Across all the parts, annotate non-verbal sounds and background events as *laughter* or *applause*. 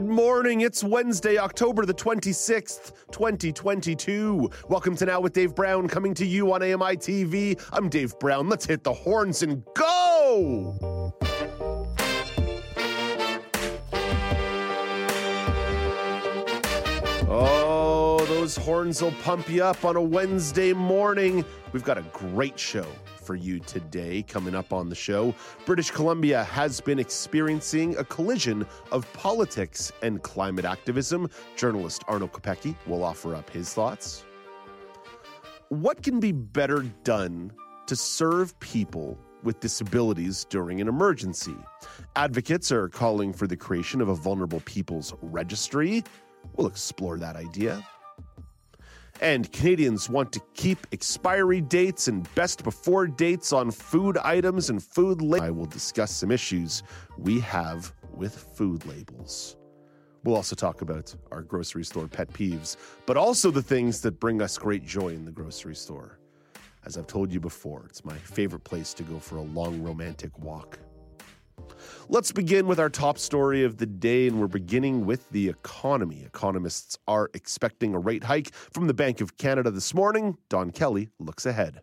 morning. It's Wednesday, October the 26th, 2022. Welcome to Now with Dave Brown, coming to you on AMI TV. I'm Dave Brown. Let's hit the horns and go! Those horns will pump you up on a Wednesday morning. We've got a great show for you today. Coming up on the show, British Columbia has been experiencing a collision of politics and climate activism. Journalist Arno Kopecky will offer up his thoughts. What can be better done to serve people with disabilities during an emergency? Advocates are calling for the creation of a vulnerable people's registry. We'll explore that idea. And Canadians want to keep expiry dates and best before dates on food items and food labels. I will discuss some issues we have with food labels. We'll also talk about our grocery store pet peeves, but also the things that bring us great joy in the grocery store. As I've told you before, it's my favorite place to go for a long romantic walk. Let's begin with our top story of the day, and we're beginning with the economy. Economists are expecting a rate hike from the Bank of Canada this morning. Don Kelly looks ahead.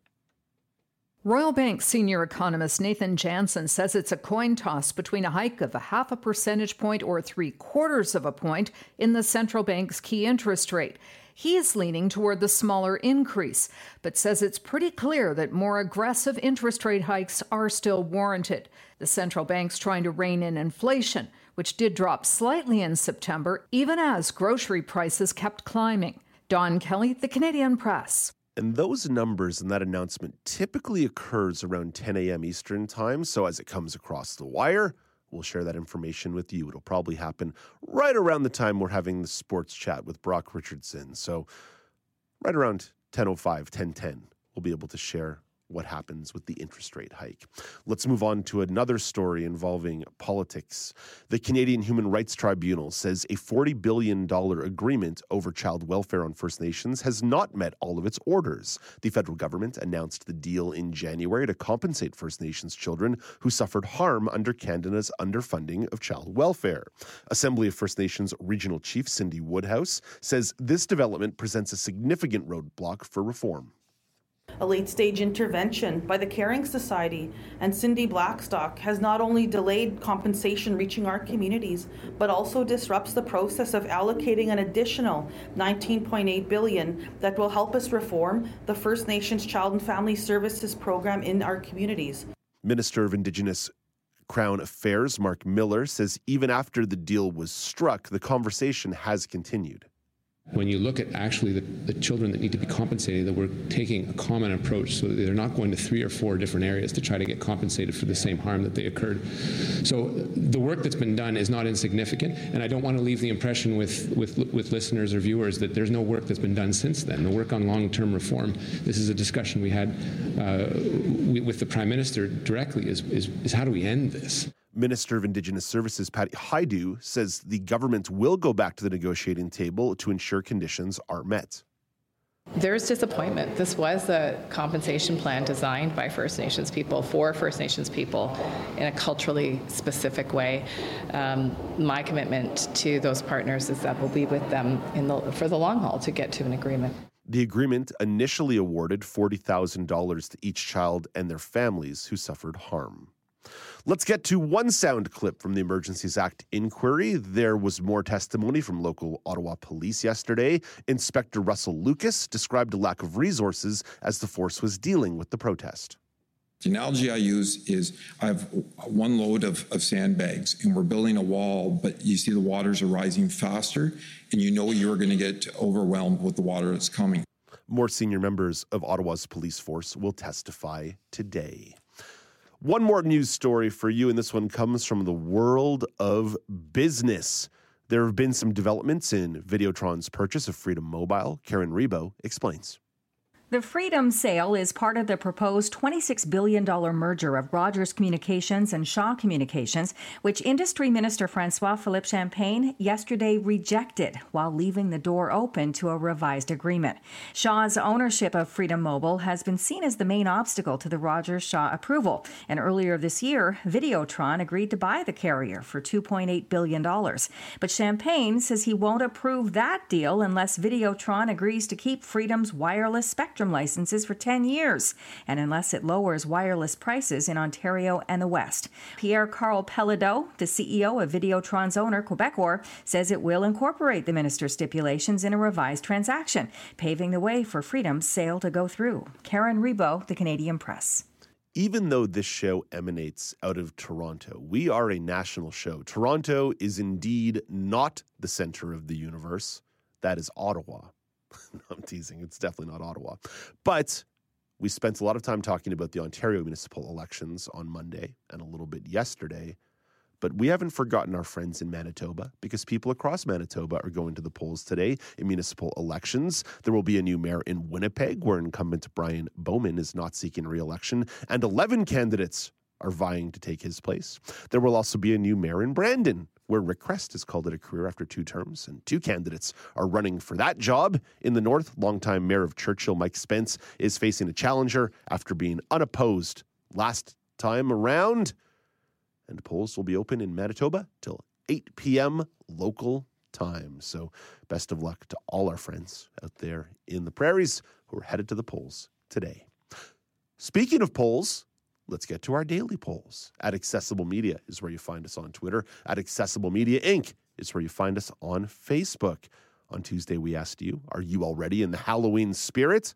Royal Bank senior economist Nathan Janzen says it's a coin toss between a hike of a half a percentage point or three quarters of a point in the central bank's key interest rate. He is leaning toward the smaller increase, but says it's pretty clear that more aggressive interest rate hikes are still warranted. The central bank's trying to rein in inflation, which did drop slightly in September, even as grocery prices kept climbing. Don Kelly, The Canadian Press. And those numbers and that announcement typically occurs around 10 a.m. Eastern Time. So as it comes across the wire, we'll share that information with you. It'll probably happen right around the time we're having the sports chat with Brock Richardson. So right around 10.05, 10.10, we'll be able to share what happens with the interest rate hike. Let's move on to another story involving politics. The Canadian Human Rights Tribunal says a $40 billion agreement over child welfare on First Nations has not met all of its orders. The federal government announced the deal in January to compensate First Nations children who suffered harm under Canada's underfunding of child welfare. Assembly of First Nations Regional Chief Cindy Woodhouse says this development presents a significant roadblock for reform. A late stage intervention by the Caring Society and Cindy Blackstock has not only delayed compensation reaching our communities, but also disrupts the process of allocating an additional 19.8 billion that will help us reform the First Nations Child and Family Services program in our communities. Minister of Indigenous Crown Affairs Mark Miller says even after the deal was struck, the conversation has continued. When you look at actually the, the, children that need to be compensated, that we're taking a common approach so that they're not going to three or four different areas to try to get compensated for the same harm that they occurred. So the work that's been done is not insignificant, and I don't want to leave the impression with, with, with listeners or viewers that there's no work that's been done since then. The work on long-term reform, this is a discussion we had uh, with the Prime Minister directly, is, is, is how do we end this? Minister of Indigenous Services Patty Hajdu says the government will go back to the negotiating table to ensure conditions are met. There's disappointment. This was a compensation plan designed by First Nations people for First Nations people in a culturally specific way. Um, my commitment to those partners is that we'll be with them the, for the long haul to get to an agreement. The agreement initially awarded $40,000 to each child and their families who suffered harm. Let's get to one sound clip from the Emergencies Act inquiry. There was more testimony from local Ottawa police yesterday. Inspector Russell Lucas described a lack of resources as the force was dealing with the protest. The analogy I use is I have one load of, of sandbags and we're building a wall, but you see the waters are rising faster and you know you're going to get overwhelmed with the water that's coming. More senior members of Ottawa's police force will testify today. One more news story for you, and this one comes from the world of business. There have been some developments in Videotron's purchase of Freedom Mobile. Karen Rebo explains. The Freedom sale is part of the proposed $26 billion merger of Rogers Communications and Shaw Communications, which Industry Minister Francois Philippe Champagne yesterday rejected while leaving the door open to a revised agreement. Shaw's ownership of Freedom Mobile has been seen as the main obstacle to the Rogers Shaw approval. And earlier this year, Videotron agreed to buy the carrier for $2.8 billion. But Champagne says he won't approve that deal unless Videotron agrees to keep Freedom's wireless spectrum spectrum licenses for 10 years, and unless it lowers wireless prices in Ontario and the West. Pierre Karl Péladeau, the CEO of Videotron's owner, Quebecor, says it will incorporate the minister's stipulations in a revised transaction, paving the way for Freedom's sale to go through. Karen Rebo, the Canadian Press even though this show emanates out of Toronto, we are a national show. Toronto is indeed not the center of the universe. That is Ottawa. *laughs* I'm teasing. It's definitely not Ottawa. But we spent a lot of time talking about the Ontario municipal elections on Monday and a little bit yesterday. But we haven't forgotten our friends in Manitoba because people across Manitoba are going to the polls today in municipal elections. There will be a new mayor in Winnipeg, where incumbent Brian Bowman is not seeking re election, and 11 candidates are vying to take his place. There will also be a new mayor in Brandon, where Chrest has called it a career after two terms, and two candidates are running for that job. In the North, longtime mayor of Churchill, Mike Spence, is facing a challenger after being unopposed last time around. And polls will be open in Manitoba till 8 p.m. local time. So, best of luck to all our friends out there in the prairies who are headed to the polls today. Speaking of polls, Let's get to our daily polls. At Accessible Media is where you find us on Twitter. At Accessible Media Inc. is where you find us on Facebook. On Tuesday, we asked you, Are you already in the Halloween spirit?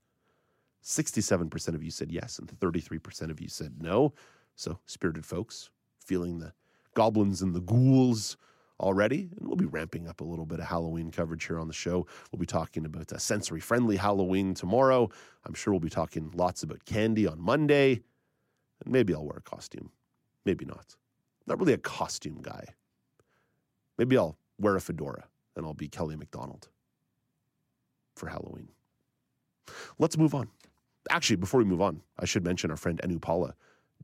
67% of you said yes, and 33% of you said no. So, spirited folks, feeling the goblins and the ghouls already. And we'll be ramping up a little bit of Halloween coverage here on the show. We'll be talking about a sensory friendly Halloween tomorrow. I'm sure we'll be talking lots about candy on Monday. Maybe I'll wear a costume. Maybe not. Not really a costume guy. Maybe I'll wear a fedora and I'll be Kelly McDonald for Halloween. Let's move on. Actually, before we move on, I should mention our friend Anu Paula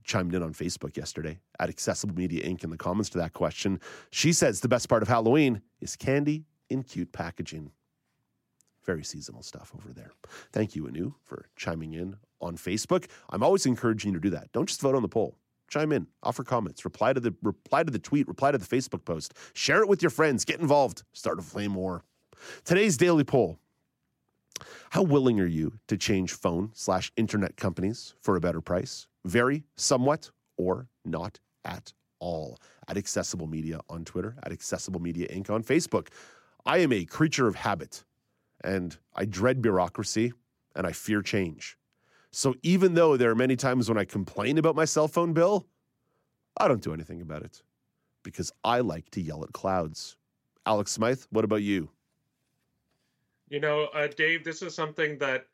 chimed in on Facebook yesterday at Accessible Media Inc. in the comments to that question. She says the best part of Halloween is candy in cute packaging. Very seasonal stuff over there. Thank you, Anu, for chiming in on Facebook. I'm always encouraging you to do that. Don't just vote on the poll. Chime in, offer comments, reply to the reply to the tweet, reply to the Facebook post, share it with your friends, get involved, start a flame war. Today's daily poll. How willing are you to change phone slash internet companies for a better price? Very, somewhat, or not at all. At Accessible Media on Twitter, at Accessible Media Inc. on Facebook. I am a creature of habit and I dread bureaucracy and I fear change. So even though there are many times when I complain about my cell phone bill, I don't do anything about it because I like to yell at clouds. Alex Smythe, what about you? You know, uh, Dave, this is something that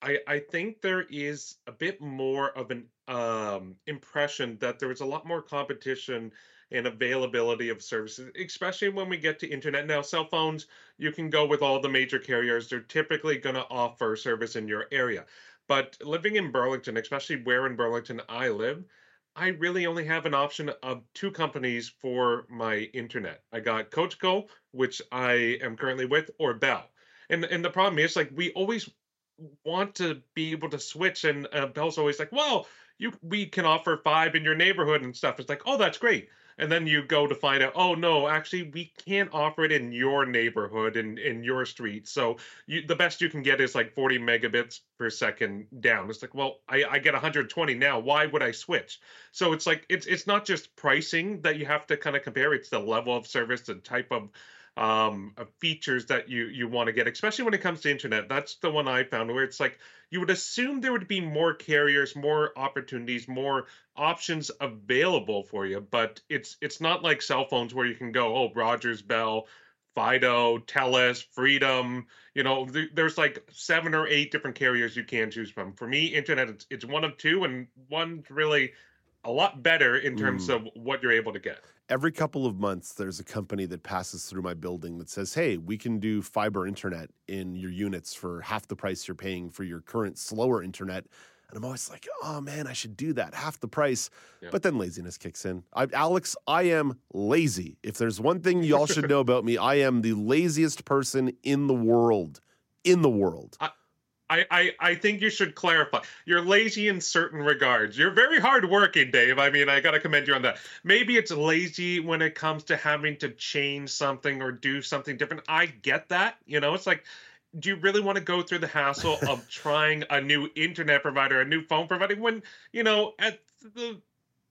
I, I think there is a bit more of an um, impression that there is a lot more competition and availability of services, especially when we get to internet. Now, cell phones, you can go with all the major carriers. They're typically going to offer service in your area. But living in Burlington, especially where in Burlington I live, I really only have an option of two companies for my internet. I got Cogeco, which I am currently with, or Bell. And and the problem is like we always want to be able to switch, and uh, Bell's always like, well, you we can offer five in your neighborhood and stuff. It's like, oh, that's great and then you go to find out oh no actually we can't offer it in your neighborhood and in, in your street. So you, the best you can get is like 40 megabits per second down. It's like well I, I get 120 now. Why would i switch? So it's like it's it's not just pricing that you have to kind of compare. It's the level of service the type of um, features that you you want to get, especially when it comes to internet. That's the one I found where it's like you would assume there would be more carriers, more opportunities, more options available for you, but it's it's not like cell phones where you can go, oh, Rogers, Bell, Fido, Telus, Freedom. You know, th- there's like seven or eight different carriers you can choose from. For me, internet, it's, it's one of two, and one's really a lot better in terms Mm. of what you're able to get. Every couple of months, there's a company that passes through my building that says, Hey, we can do fiber internet in your units for half the price you're paying for your current slower internet. And I'm always like, Oh man, I should do that, half the price. Yeah. But then laziness kicks in. I, Alex, I am lazy. If there's one thing y'all should know about me, I am the laziest person in the world. In the world. *laughs* I, I, I I think you should clarify. You're lazy in certain regards. You're very hardworking, Dave. I mean, I got to commend you on that. Maybe it's lazy when it comes to having to change something or do something different. I get that. You know, it's like, do you really want to go through the hassle of *laughs* trying a new internet provider, a new phone provider, when, you know, at the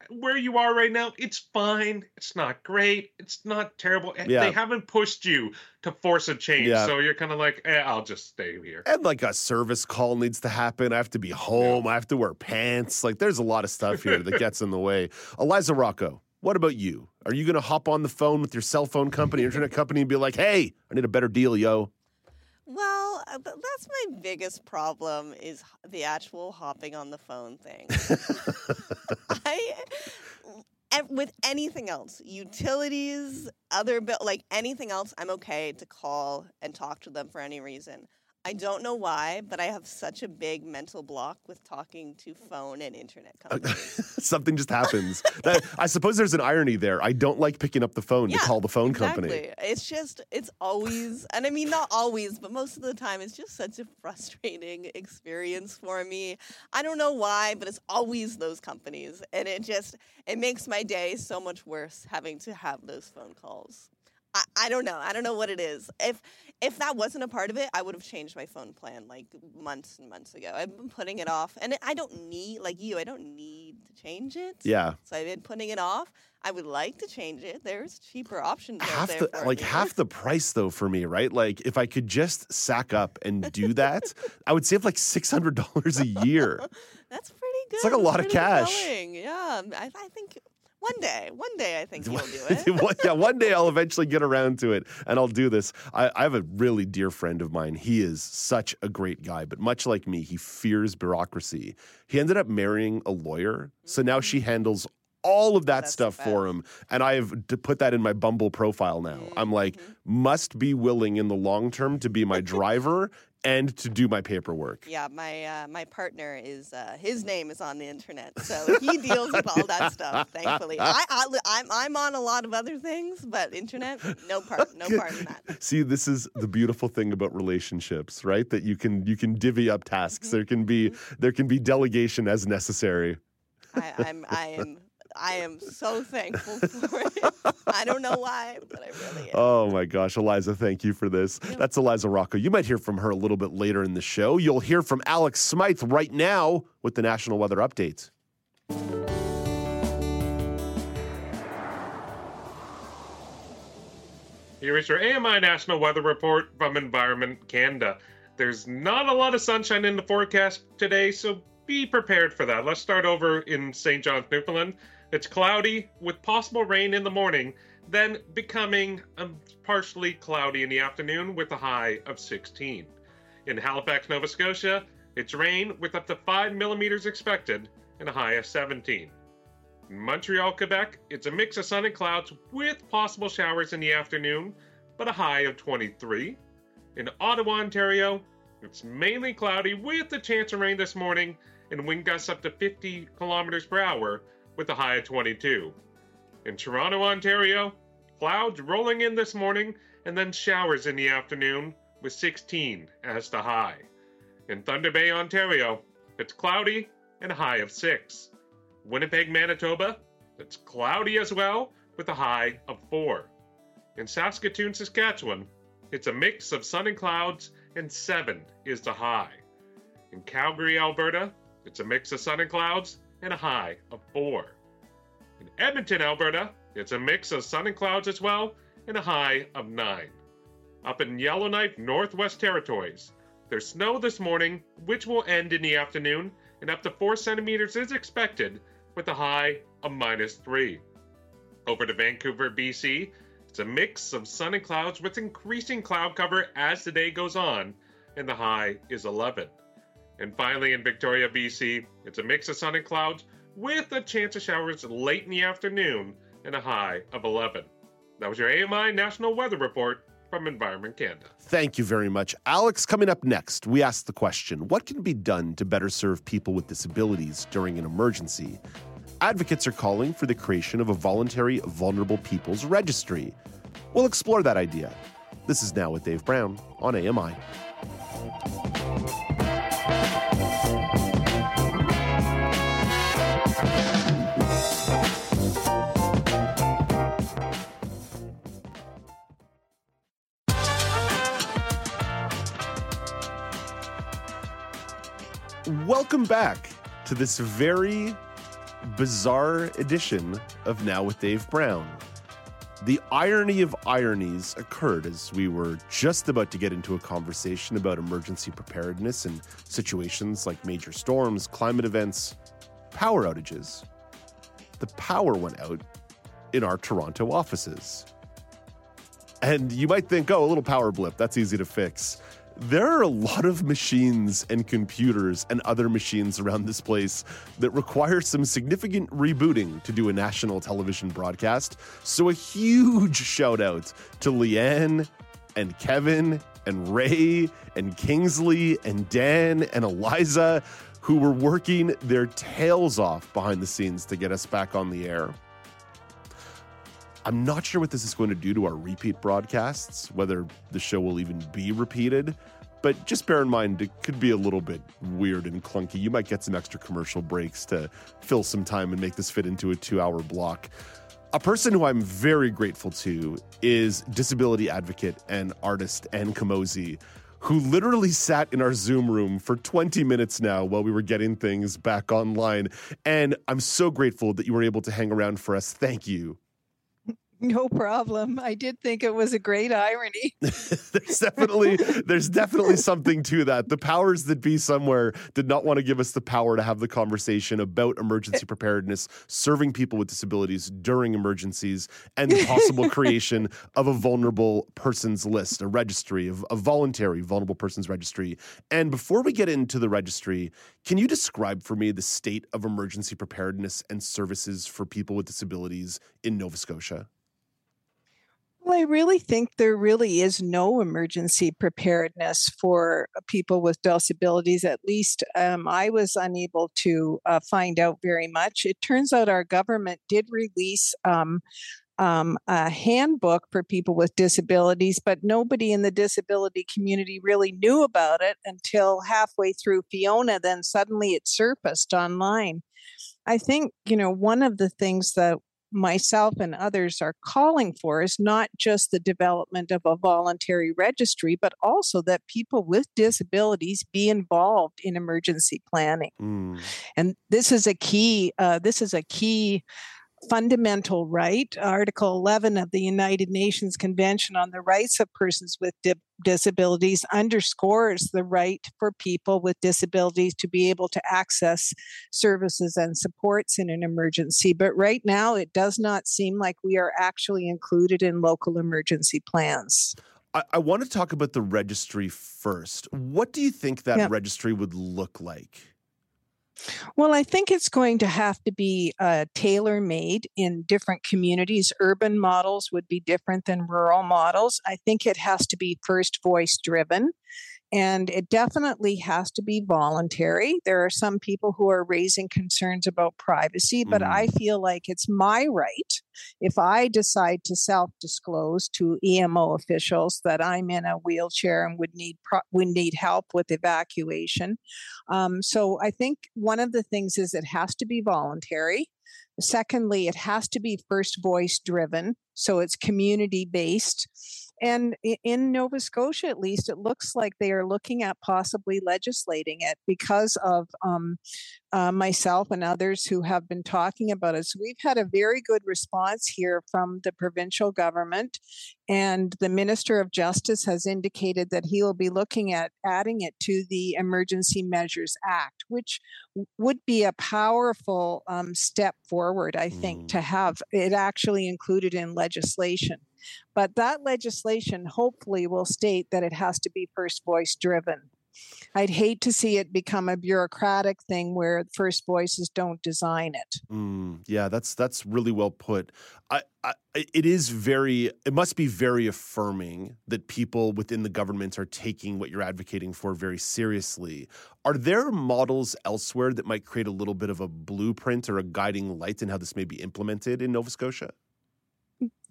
where you are right now, it's fine. It's not great. It's not terrible. Yeah. They haven't pushed you to force a change. Yeah. So you're kind of like, eh, I'll just stay here. And like a service call needs to happen. I have to be home. I have to wear pants. Like there's a lot of stuff here that gets in the way. *laughs* Eliza Rocco, what about you? Are you going to hop on the phone with your cell phone company, internet company, and be like, hey, I need a better deal, yo? Well, uh, that's my biggest problem is the actual hopping on the phone thing. *laughs* I with anything else, utilities, other bill, like anything else, I'm okay to call and talk to them for any reason. I don't know why, but I have such a big mental block with talking to phone and internet uh, companies. *laughs* Something just happens. that, I suppose there's an irony there. I don't like picking up the phone Yeah, to call the phone exactly. company. It's just, it's always, and I mean, not always, but most of the time, it's just such a frustrating experience for me. I don't know why, but it's always those companies. And it just, it makes my day so much worse having to have those phone calls. I, I don't know. I don't know what it is. If if that wasn't a part of it, I would have changed my phone plan like months and months ago. I've been putting it off, and I don't need like you. I don't need to change it. Yeah. So I've been putting it off. I would like to change it. There's cheaper options out Half there the like me. half the price though for me, right? Like if I could just sack up and do that, *laughs* I would save like six hundred dollars a year. That's pretty good. It's like a That's lot of cash. going. Yeah, I, I think one day, one day, I think you'll do *laughs* it. One- yeah, one day I'll eventually get around to it and I'll do this. I, I have a really dear friend of mine. He is such a great guy, but much like me, he fears bureaucracy. He ended up marrying a lawyer, so now she mm. handles all of that That's stuff for him. And I have to put that in my Bumble profile now. I'm like, mm-hmm. must be willing in the long term to be my *laughs* driver and to do my paperwork. Yeah, my uh, my partner is uh, his name is on the internet, so he deals with all that stuff. Thankfully, I, I I'm I'm on a lot of other things, but internet, no part, no *laughs* part in that. See, this is the beautiful thing about relationships, right? That you can you can divvy up tasks. There can be there can be delegation as necessary. I, I'm I am I am so thankful for it. *laughs* I don't know why, but I really am. Oh my gosh, Eliza, thank you for this. That's Eliza Rocco. You might hear from her a little bit later in the show. You'll hear from Alex Smythe right now with the National Weather Update. Here is your AMI National Weather Report from Environment Canada. There's not a lot of sunshine in the forecast today, so be prepared for that. Let's start over in St. John's, Newfoundland. It's cloudy with possible rain in the morning, then becoming um, partially cloudy in the afternoon with a high of 16. In Halifax, Nova Scotia, it's rain with up to 5 millimeters expected and a high of 17. In Montreal, Quebec, it's a mix of sun and clouds with possible showers in the afternoon, but a high of 23. In Ottawa, Ontario, it's mainly cloudy with a chance of rain this morning and wind gusts up to 50 kilometers per hour with a high of 22. In Toronto, Ontario, clouds rolling in this morning and then showers in the afternoon with 16 as the high. In Thunder Bay, Ontario, it's cloudy and a high of 6. Winnipeg, Manitoba, it's cloudy as well with a high of 4. In Saskatoon, Saskatchewan, it's a mix of sun and clouds and 7 is the high. In Calgary, Alberta, it's a mix of sun and clouds and a high of 4. In Edmonton, Alberta, it's a mix of sun and clouds as well and a high of 9. Up in Yellowknife, Northwest Territories, there's snow this morning, which will end in the afternoon, and up to 4 centimeters is expected with a high of minus 3. Over to Vancouver, BC, it's a mix of sun and clouds with increasing cloud cover as the day goes on, and the high is 11. And finally, in Victoria, BC, it's a mix of sun and clouds with a chance of showers late in the afternoon and a high of 11. That was your AMI National Weather Report from Environment Canada. Thank you very much. Alex, coming up next, we ask the question what can be done to better serve people with disabilities during an emergency? Advocates are calling for the creation of a voluntary vulnerable people's registry. We'll explore that idea. This is Now with Dave Brown on AMI. Welcome back to this very bizarre edition of Now with Dave Brown. The irony of ironies occurred as we were just about to get into a conversation about emergency preparedness and situations like major storms, climate events, power outages. The power went out in our Toronto offices. And you might think, oh, a little power blip, that's easy to fix there are a lot of machines and computers and other machines around this place that require some significant rebooting to do a national television broadcast. So, a huge shout out to Leanne and Kevin and Ray and Kingsley and Dan and Eliza, who were working their tails off behind the scenes to get us back on the air. I'm not sure what this is going to do to our repeat broadcasts, whether the show will even be repeated. But just bear in mind, it could be a little bit weird and clunky. You might get some extra commercial breaks to fill some time and make this fit into a two hour block. A person who I'm very grateful to is disability advocate and artist Anne Camozzi, who literally sat in our Zoom room for 20 minutes now while we were getting things back online. And I'm so grateful that you were able to hang around for us. Thank you. *laughs* No problem. I did think it was a great irony. *laughs* there's definitely there's definitely something to that. The powers that be somewhere did not want to give us the power to have the conversation about emergency preparedness, serving people with disabilities during emergencies, and the possible *laughs* creation of a vulnerable persons list, a registry of a voluntary vulnerable persons registry. And before we get into the registry, can you describe for me the state of emergency preparedness and services for people with disabilities in Nova Scotia? Well, I really think there really is no emergency preparedness for uh, people with disabilities. At least um, I was unable to uh, find out very much. It turns out our government did release um, um, a handbook for people with disabilities, but nobody in the disability community really knew about it until halfway through Fiona. Then suddenly it surfaced online. I think, you know, one of the things that myself and others are calling for is not just the development of a voluntary registry, but also that people with disabilities be involved in emergency planning. Mm. And this is a key. Uh, this is a key fundamental right. Article 11 of the United Nations Convention on the Rights of Persons with Di- Disabilities underscores the right for people with disabilities to be able to access services and supports in an emergency. But right now, it does not seem like we are actually included in local emergency plans. I, I want to talk about the registry first. What do you think that registry would look like? Well, I think it's going to have to be uh, tailor made in different communities. Urban models would be different than rural models. I think it has to be first voice driven. And it definitely has to be voluntary. There are some people who are raising concerns about privacy, but mm. I feel like it's my right if I decide to self disclose to EMO officials that I'm in a wheelchair and would need pro- would need help with evacuation. Um, so I think one of the things is it has to be voluntary. Secondly, it has to be first voice driven, so it's community based and in Nova Scotia, at least, it looks like they are looking at possibly legislating it because of um, uh, myself and others who have been talking about it. So we've had a very good response here from the provincial government, and the Minister of Justice has indicated that he will be looking at adding it to the Emergency Measures Act, which would be a powerful um, step forward, I think, mm. to have it actually included in legislation. But that legislation hopefully will state that it has to be first voice driven. I'd hate to see it become a bureaucratic thing where first voices don't design it. Mm, yeah, that's that's really well put. I, I, it is very. It must be very affirming that people within the government are taking what you're advocating for very seriously. Are there models elsewhere that might create a little bit of a blueprint or a guiding light in how this may be implemented in Nova Scotia?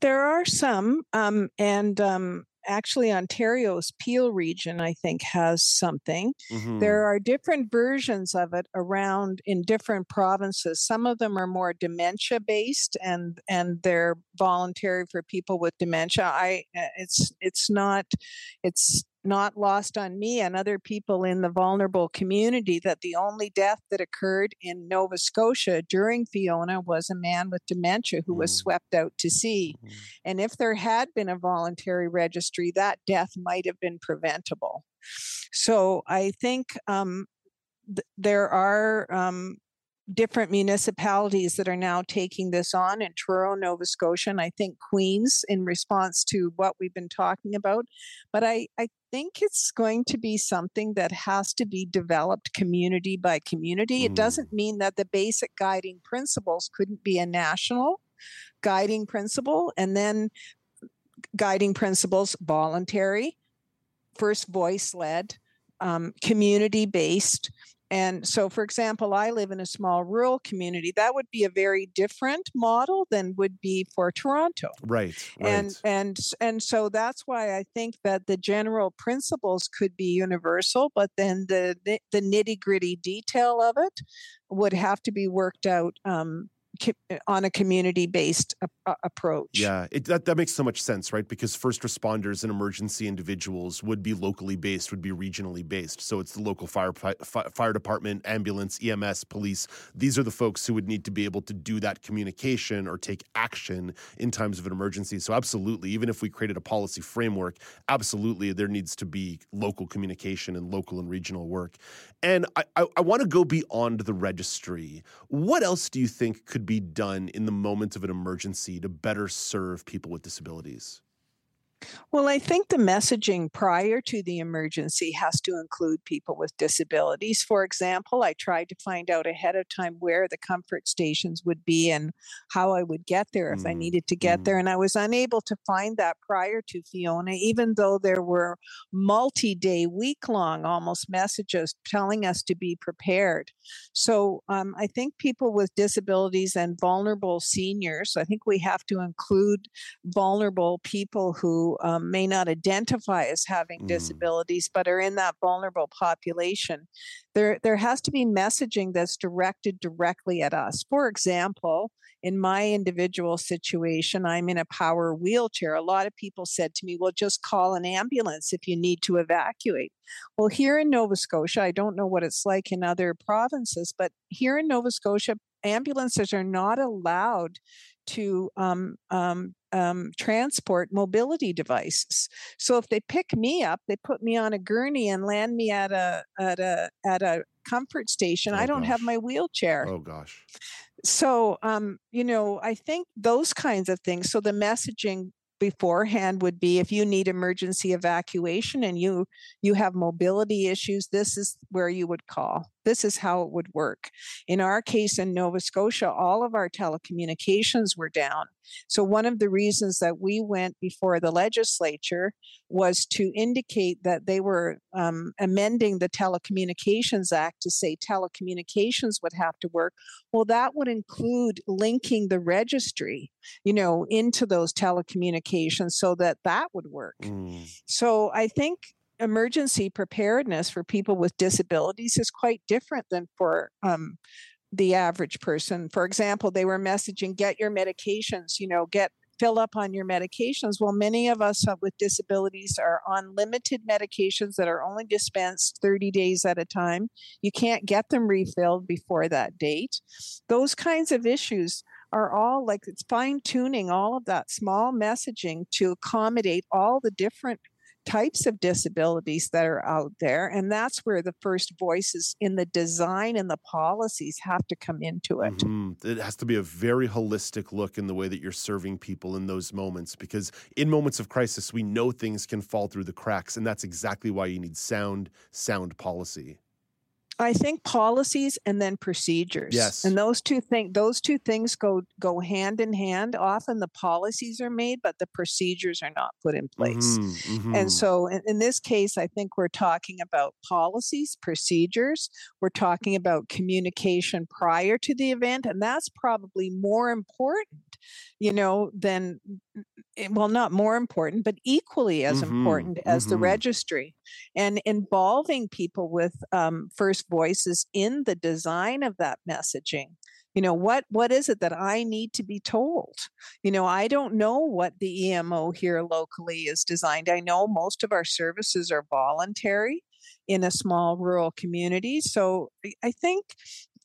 There are some, um, and um, actually Ontario's Peel region, I think, has something. Mm-hmm. There are different versions of it around in different provinces. Some of them are more dementia based, and and they're voluntary for people with dementia. I uh, it's it's not it's not lost on me and other people in the vulnerable community that the only death that occurred in Nova Scotia during Fiona was a man with dementia who mm. was swept out to sea. Mm. And if there had been a voluntary registry, that death might have been preventable. So I think um, th- there are um, different municipalities that are now taking this on in Truro, Nova Scotia, and I think Queens in response to what we've been talking about. But I, I think it's going to be something that has to be developed community by community. Mm. It doesn't mean that the basic guiding principles couldn't be a national guiding principle and then guiding principles voluntary, first voice led, um, community based, and so, for example, I live in a small rural community. That would be a very different model than would be for Toronto. Right. right. And and and so that's why I think that the general principles could be universal, but then the the, the nitty gritty detail of it would have to be worked out um, on a community based approach. Yeah, it, that that makes so much sense, right? Because first responders and emergency individuals would be locally based, would be regionally based. So it's the local fire fire department, ambulance, EMS, police. These are the folks who would need to be able to do that communication or take action in times of an emergency. So absolutely, even if we created a policy framework, absolutely there needs to be local communication and local and regional work. And I, I, I want to go beyond the registry. What else do you think could be done in the moments of an emergency to better serve people with disabilities? Well, I think the messaging prior to the emergency has to include people with disabilities. For example, I tried to find out ahead of time where the comfort stations would be and how I would get there if mm. I needed to get mm. there. And I was unable to find that prior to Fiona, even though there were multi day, week long almost messages telling us to be prepared. So um, I think people with disabilities and vulnerable seniors, I think we have to include vulnerable people who um, may not identify as having mm. disabilities but are in that vulnerable population there there has to be messaging that's directed directly at us. For example in my individual situation i'm in a power wheelchair. A lot of people said to me well just call an ambulance if you need to evacuate. Well here in nova scotia i don't know what it's like in other provinces but here in nova scotia ambulances are not allowed to um, um, um, transport mobility devices. So if they pick me up, they put me on a gurney and land me at a at a at a comfort station. Oh, I don't gosh. have my wheelchair. Oh gosh. So um, you know, I think those kinds of things. So the messaging beforehand would be if you need emergency evacuation and you you have mobility issues this is where you would call this is how it would work. In our case in nova scotia all of our telecommunications were down. So one of the reasons that we went before the legislature was to indicate that they were um, amending the telecommunications act to say telecommunications would have to work. Well that would include linking the registry you know into those telecommunications so that that would work. Mm. so i think emergency preparedness for people with disabilities is quite different than for um, the average person. For example, they were messaging, get your medications, you know, get fill up on your medications. Well, many of us with disabilities are on limited medications that are only dispensed 30 days at a time. You can't get them refilled before that date. Those kinds of issues are all like it's fine tuning all of that small messaging to accommodate all the different types of disabilities that are out there. And that's where the first voices in the design and the policies have to come into it. Mm-hmm. It has to be a very holistic look in the way that you're serving people in those moments because in moments of crisis, we know things can fall through the cracks. And that's exactly why you need sound, sound policy. I think policies and then procedures. Yes. And those two things those two things go go hand in hand. Often the policies are made, but the procedures are not put in place. Mm-hmm, mm-hmm. And so in, in, this case, I think we're talking about policies, procedures. We're talking about communication prior to the event, and that's probably more important, you know, then, well, not more important, but equally as mm-hmm, important as mm-hmm. the registry, and involving people with um, first voices in the design of that messaging. You know what what is it that I need to be told? You know, I don't know what the EMO here locally is designed. I know most of our services are voluntary in a small rural community, so I think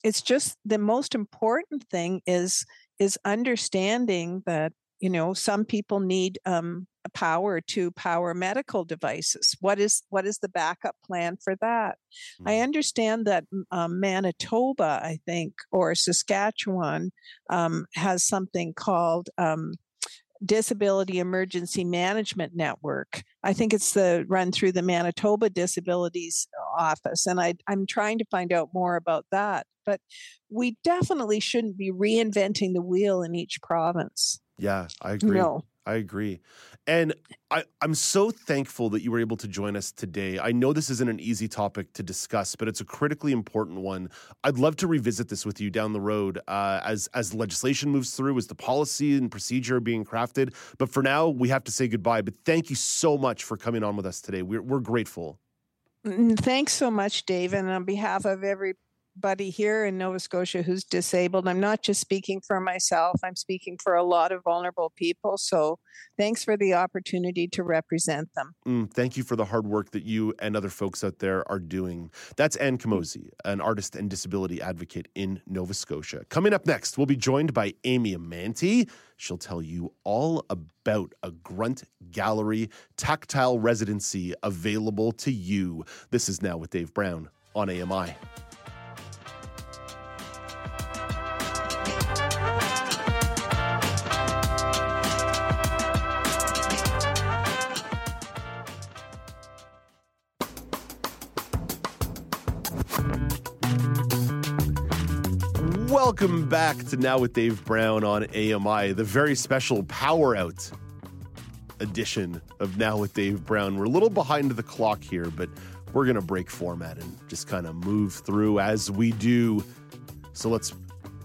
it's just the most important thing is is understanding that you know some people need um, power to power medical devices what is what is the backup plan for that mm-hmm. i understand that um, manitoba i think or saskatchewan um, has something called um, disability emergency management network i think it's the run through the manitoba disabilities office and I, i'm trying to find out more about that but we definitely shouldn't be reinventing the wheel in each province yeah, I agree. No. I agree. And I, I'm so thankful that you were able to join us today. I know this isn't an easy topic to discuss, but it's a critically important one. I'd love to revisit this with you down the road uh, as as legislation moves through, as the policy and procedure are being crafted. But for now, we have to say goodbye. But thank you so much for coming on with us today. We're, we're grateful. Thanks so much, Dave. And on behalf of every buddy here in Nova Scotia who's disabled. I'm not just speaking for myself, I'm speaking for a lot of vulnerable people. So thanks for the opportunity to represent them. Mm, thank you for the hard work that you and other folks out there are doing. That's Anne Camozzi, an artist and disability advocate in Nova Scotia. Coming up next, we'll be joined by Amy Amanti. She'll tell you all about a Grunt Gallery tactile residency available to you. This is Now with Dave Brown on AMI. Welcome back to Now with Dave Brown on AMI, the very special Power Out edition of Now with Dave Brown. We're a little behind the clock here, but we're going to break format and just kind of move through as we do. So let's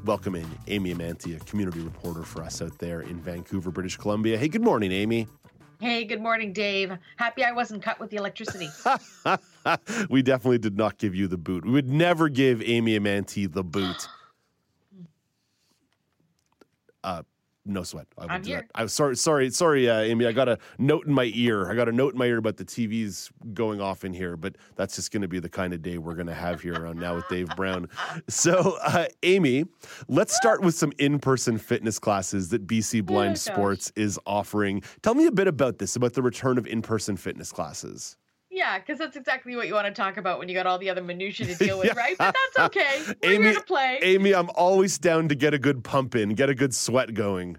welcome in Amy Amanti, a community reporter for us out there in Vancouver, British Columbia. Hey, good morning, Amy. Hey, good morning, Dave. Happy I wasn't cut with the electricity. *laughs* we definitely did not give you the boot. We would never give Amy Amanti the boot. *gasps* *laughs* Uh, no sweat. I I'm do here. that. I'm sorry, sorry, sorry, uh, Amy. I got a note in my ear. I got a note in my ear about the TVs going off in here, but that's just going to be the kind of day we're going to have here on Now with Dave Brown. So, uh, Amy, let's start with some in-person fitness classes that BC Blind Oh. Sports is offering. Tell me a bit about this, about the return of in-person fitness classes. Yeah, because that's exactly what you want to talk about when you got all the other minutia to *laughs* deal with, right? But that's okay. *laughs* We're Amy, here to play. Amy, I'm always down to get a good pump in, get a good sweat going.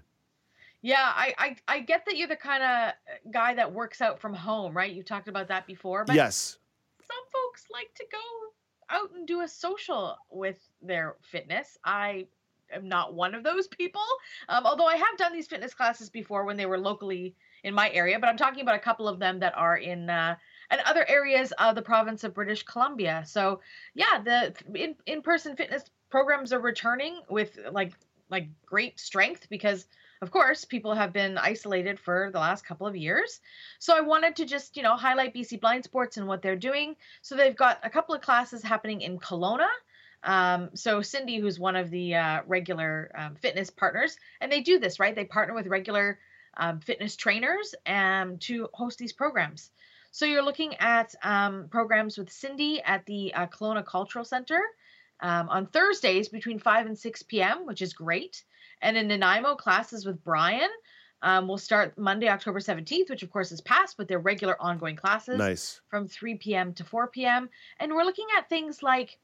Yeah, I, I I get that you're the kind of guy that works out from home, right? You talked about that before, but yes. some folks like to go out and do a social with their fitness. I am not one of those people. Um, although I have done these fitness classes before when they were locally in my area, but I'm talking about a couple of them that are in uh, and other areas of the province of British Columbia. So yeah, the in in person fitness programs are returning with like like great strength because of course people have been isolated for the last couple of years. So i wanted to just you know highlight bc blind sports and what they're doing. So they've got a couple of classes happening in Kelowna. Um, so cindy who's one of the uh, regular um, fitness partners and they do this right? They partner with regular um, fitness trainers um, to host these programs so you're looking at um, programs with cindy at the uh, Kelowna cultural center um, on thursdays between 5 and 6 p.m which is great and in nanaimo classes with brian Um, we'll start Monday, October 17th, which of course is past, but they're regular ongoing classes Nice. from 3 p.m. to 4 p.m. And we're looking at things like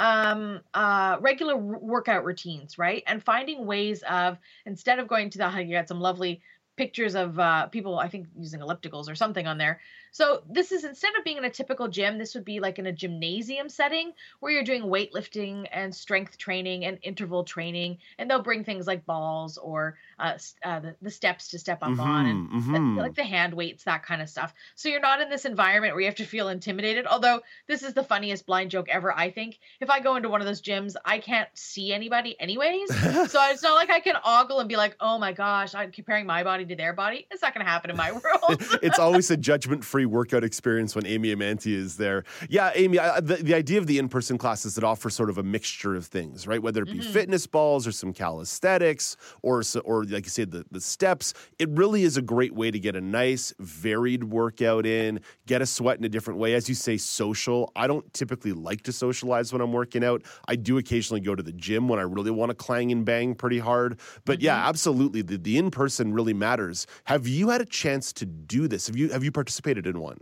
um uh regular workout routines right and finding ways of instead of going to the you got some lovely pictures of uh people i think using ellipticals or something on there so this is instead of being in a typical gym this would be like in a gymnasium setting where you're doing weightlifting and strength training and interval training and they'll bring things like balls or uh, uh the, the steps to step up on and Mhm, the- like the hand weights, that kind of stuff. So you're not in this environment where you have to feel intimidated. Although this is the funniest blind joke ever, I think. If I go into one of those gyms, I can't see anybody anyways. *laughs* so it's not like I can ogle and be like, oh my gosh, I'm comparing my body to their body. It's not going to happen in my *laughs* world. it's always a judgment-free workout experience when Amy Amantea is there. Yeah, Amy, I, the, the idea of the in-person classes that offer sort of a mixture of things, right? Whether it be Mhm. fitness balls or some calisthenics or or like you said, the, the steps. It really is a great way to get a nice, varied workout in, get a sweat in a different way. As you say, social. I don't typically like to socialize when I'm working out. I do occasionally go to the gym when I really want to clang and bang pretty hard. But yeah, absolutely, the, the in-person really matters. Have you had a chance to do this? Have you have you participated in one?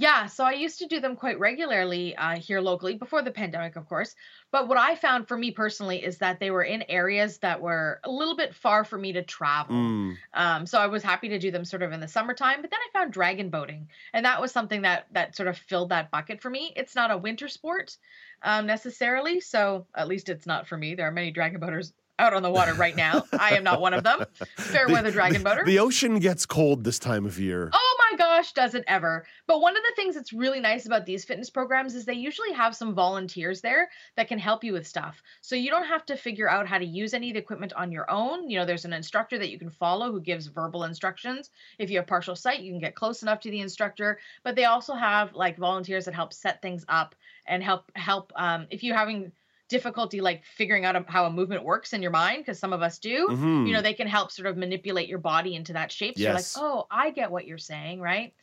Yeah, so I used to do them quite regularly uh, here locally before the pandemic, of course. But what I found for me personally is that they were in areas that were a little bit far for me to travel. Mm. Um, so I was happy to do them sort of in the summertime. But then I found dragon boating, and that was something that that sort of filled that bucket for me. It's not a winter sport um, necessarily, so at least it's not for me. There are many dragon boaters out on the water right now. I am not one of them. Fair The- weather dragon boater. The ocean gets cold this time of year. Oh my gosh, does it ever? But one of the things that's really nice about these fitness programs is they usually have some volunteers there that can help you with stuff. So you don't have to figure out how to use any of the equipment on your own. You know, there's an instructor that you can follow who gives verbal instructions. If you have partial sight, you can get close enough to the instructor. But they also have like volunteers that help set things up and help help um, if you're having difficulty like figuring out a, how a movement works in your mind because some of us do Mhm. you know they can help sort of manipulate your body into that shape so Yes. you're like oh i get what you're saying right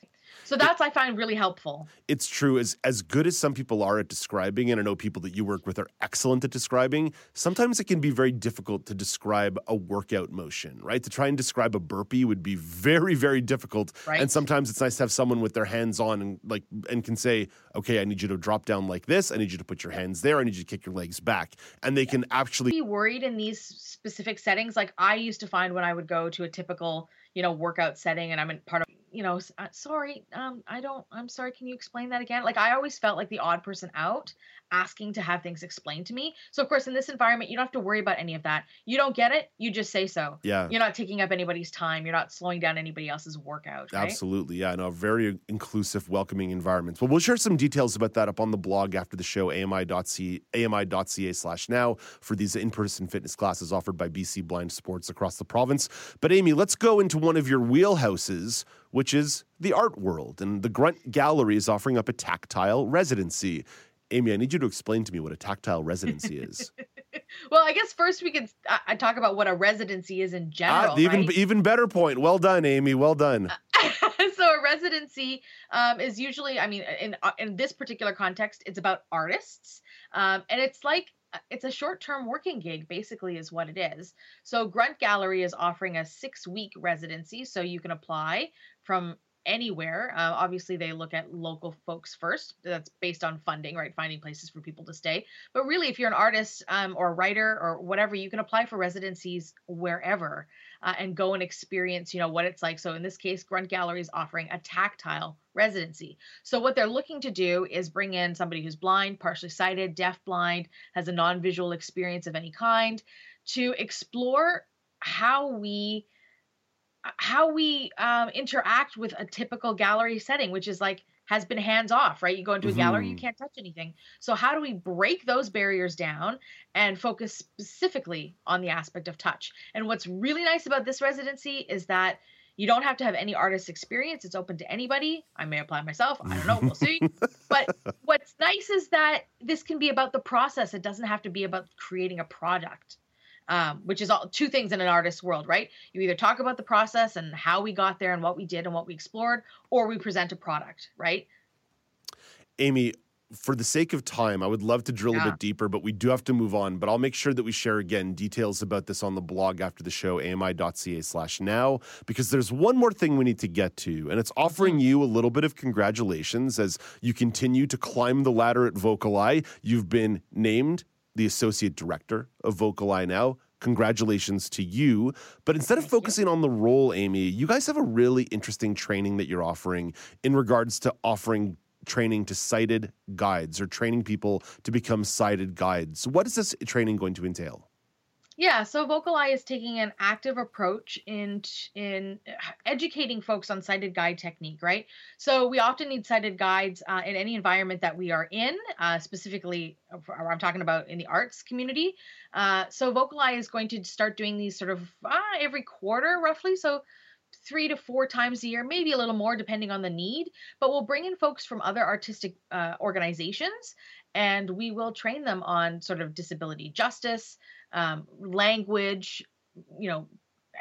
so that's i find really helpful It's true. As as good as some people are at describing, and I know people that you work with are excellent at describing. Sometimes it can be very difficult to describe a workout motion, right? To try and describe a burpee would be very, very difficult. Right. And sometimes it's nice to have someone with their hands on and like and can say, "Okay, I need you to drop down like this. I need you to put your hands there. I need you to kick your legs back." And they can actually be worried in these specific settings like i used to find when i would go to a typical you know workout setting and i'm in part of you know uh, sorry um i don't i'm sorry can you explain that again like i always felt like the odd person out asking to have things explained to me so of course in this environment you don't have to worry about any of that you don't get it you just say so Yeah. you're not taking up anybody's time you're not slowing down anybody else's workout right? Absolutely. Yeah, no, very inclusive, welcoming environments. Well, we'll share some details about that up on the blog after the show, ami.ca, ami.ca slash now for these in-person fitness classes offered by BC Blind Sports across the province. But Amy, let's go into one of your wheelhouses, which is the art world. And the Grunt Gallery is offering up a tactile residency. Amy, I need you to explain to me what a tactile residency is. *laughs* Well, I guess first we could I, I talk about what a residency is in general. ah, even right? even better point. Well done, Amy. Well done. *laughs* so a residency um, is usually, I mean, in uh, in this particular context, it's about artists, um, and it's like uh, it's a short-term working gig, basically, is what it is. So Grunt Gallery is offering a six-week residency, so you can apply from anywhere. Uh, obviously, they look at local folks first. That's based on funding, right? Finding places for people to stay. But really, if you're an artist um, or a writer or whatever, you can apply for residencies wherever uh, and go and experience, you know, what it's like. So in this case, Grunt Gallery is offering a tactile residency. So what they're looking to do is bring in somebody who's blind, partially sighted, deaf blind, has a non-visual experience of any kind, to explore how we how we um, interact with a typical gallery setting, which is like has been hands off, right? You go into a gallery, you Mhm. can't touch anything. So how do we break those barriers down and focus specifically on the aspect of touch? And what's really nice about this residency is that you don't have to have any artist experience. It's open to anybody. I may apply myself. I don't know. We'll see. *laughs* but what's nice is that this can be about the process. It doesn't have to be about creating a product um, which is all two things in an artist's world, right? You either talk about the process and how we got there and what we did and what we explored, or we present a product, right? Amy, for the sake of time, I would love to drill Yeah. a bit deeper, but we do have to move on. But I'll make sure that we share again details about this on the blog after the show, ami.ca slash now, because there's one more thing we need to get to, and it's offering you a little bit of congratulations as you continue to climb the ladder at VocalEye. You've been named the associate director of VocalEye now. Congratulations to you. But instead of focusing on the role, Amy, you guys have a really interesting training that you're offering in regards to offering training to sighted guides or training people to become sighted guides. What is this training going to entail? Yeah, so VocalEye is taking an active approach in in educating folks on sighted guide technique, right? So we often need sighted guides uh, in any environment that we are in, uh, specifically, uh, I'm talking about in the arts community. Uh, so VocalEye is going to start doing these sort of uh, every quarter, roughly. So three to four times a year, maybe a little more depending on the need. But we'll bring in folks from other artistic uh, organizations and we will train them on sort of disability justice, um, language, you know,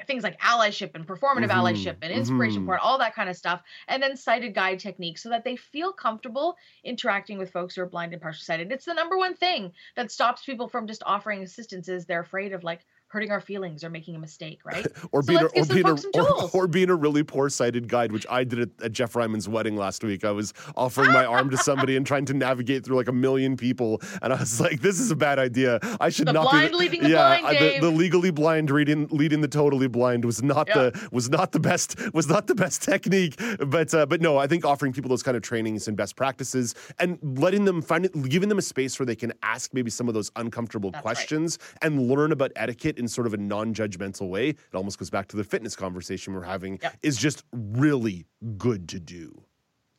things like allyship and performative Mhm, allyship and inspiration mhm. porn, all that kind of stuff, and then sighted guide techniques so that they feel comfortable interacting with folks who are blind and partially sighted. It's the number one thing that stops people from just offering assistance is they're afraid of like hurting our feelings or making a mistake, right? *laughs* Or so being, a, or, being a, or, or being a really poor sighted guide, which I did at, at Jeff Ryman's wedding last week. I was offering my arm to somebody and trying to navigate through like a million people, and I was like, "This is a bad idea. I should The not blind be." leading the yeah, blind, uh, the, the legally blind reading leading the totally blind was not Yeah. the was not the best was not the best *laughs* technique. But uh, but no, I think offering people those kind of trainings and best practices and letting them find it, giving them a space where they can ask maybe some of those uncomfortable questions and learn about etiquette in sort of a non-judgmental way. It almost goes back to the fitness conversation we're having. Is just really good to do.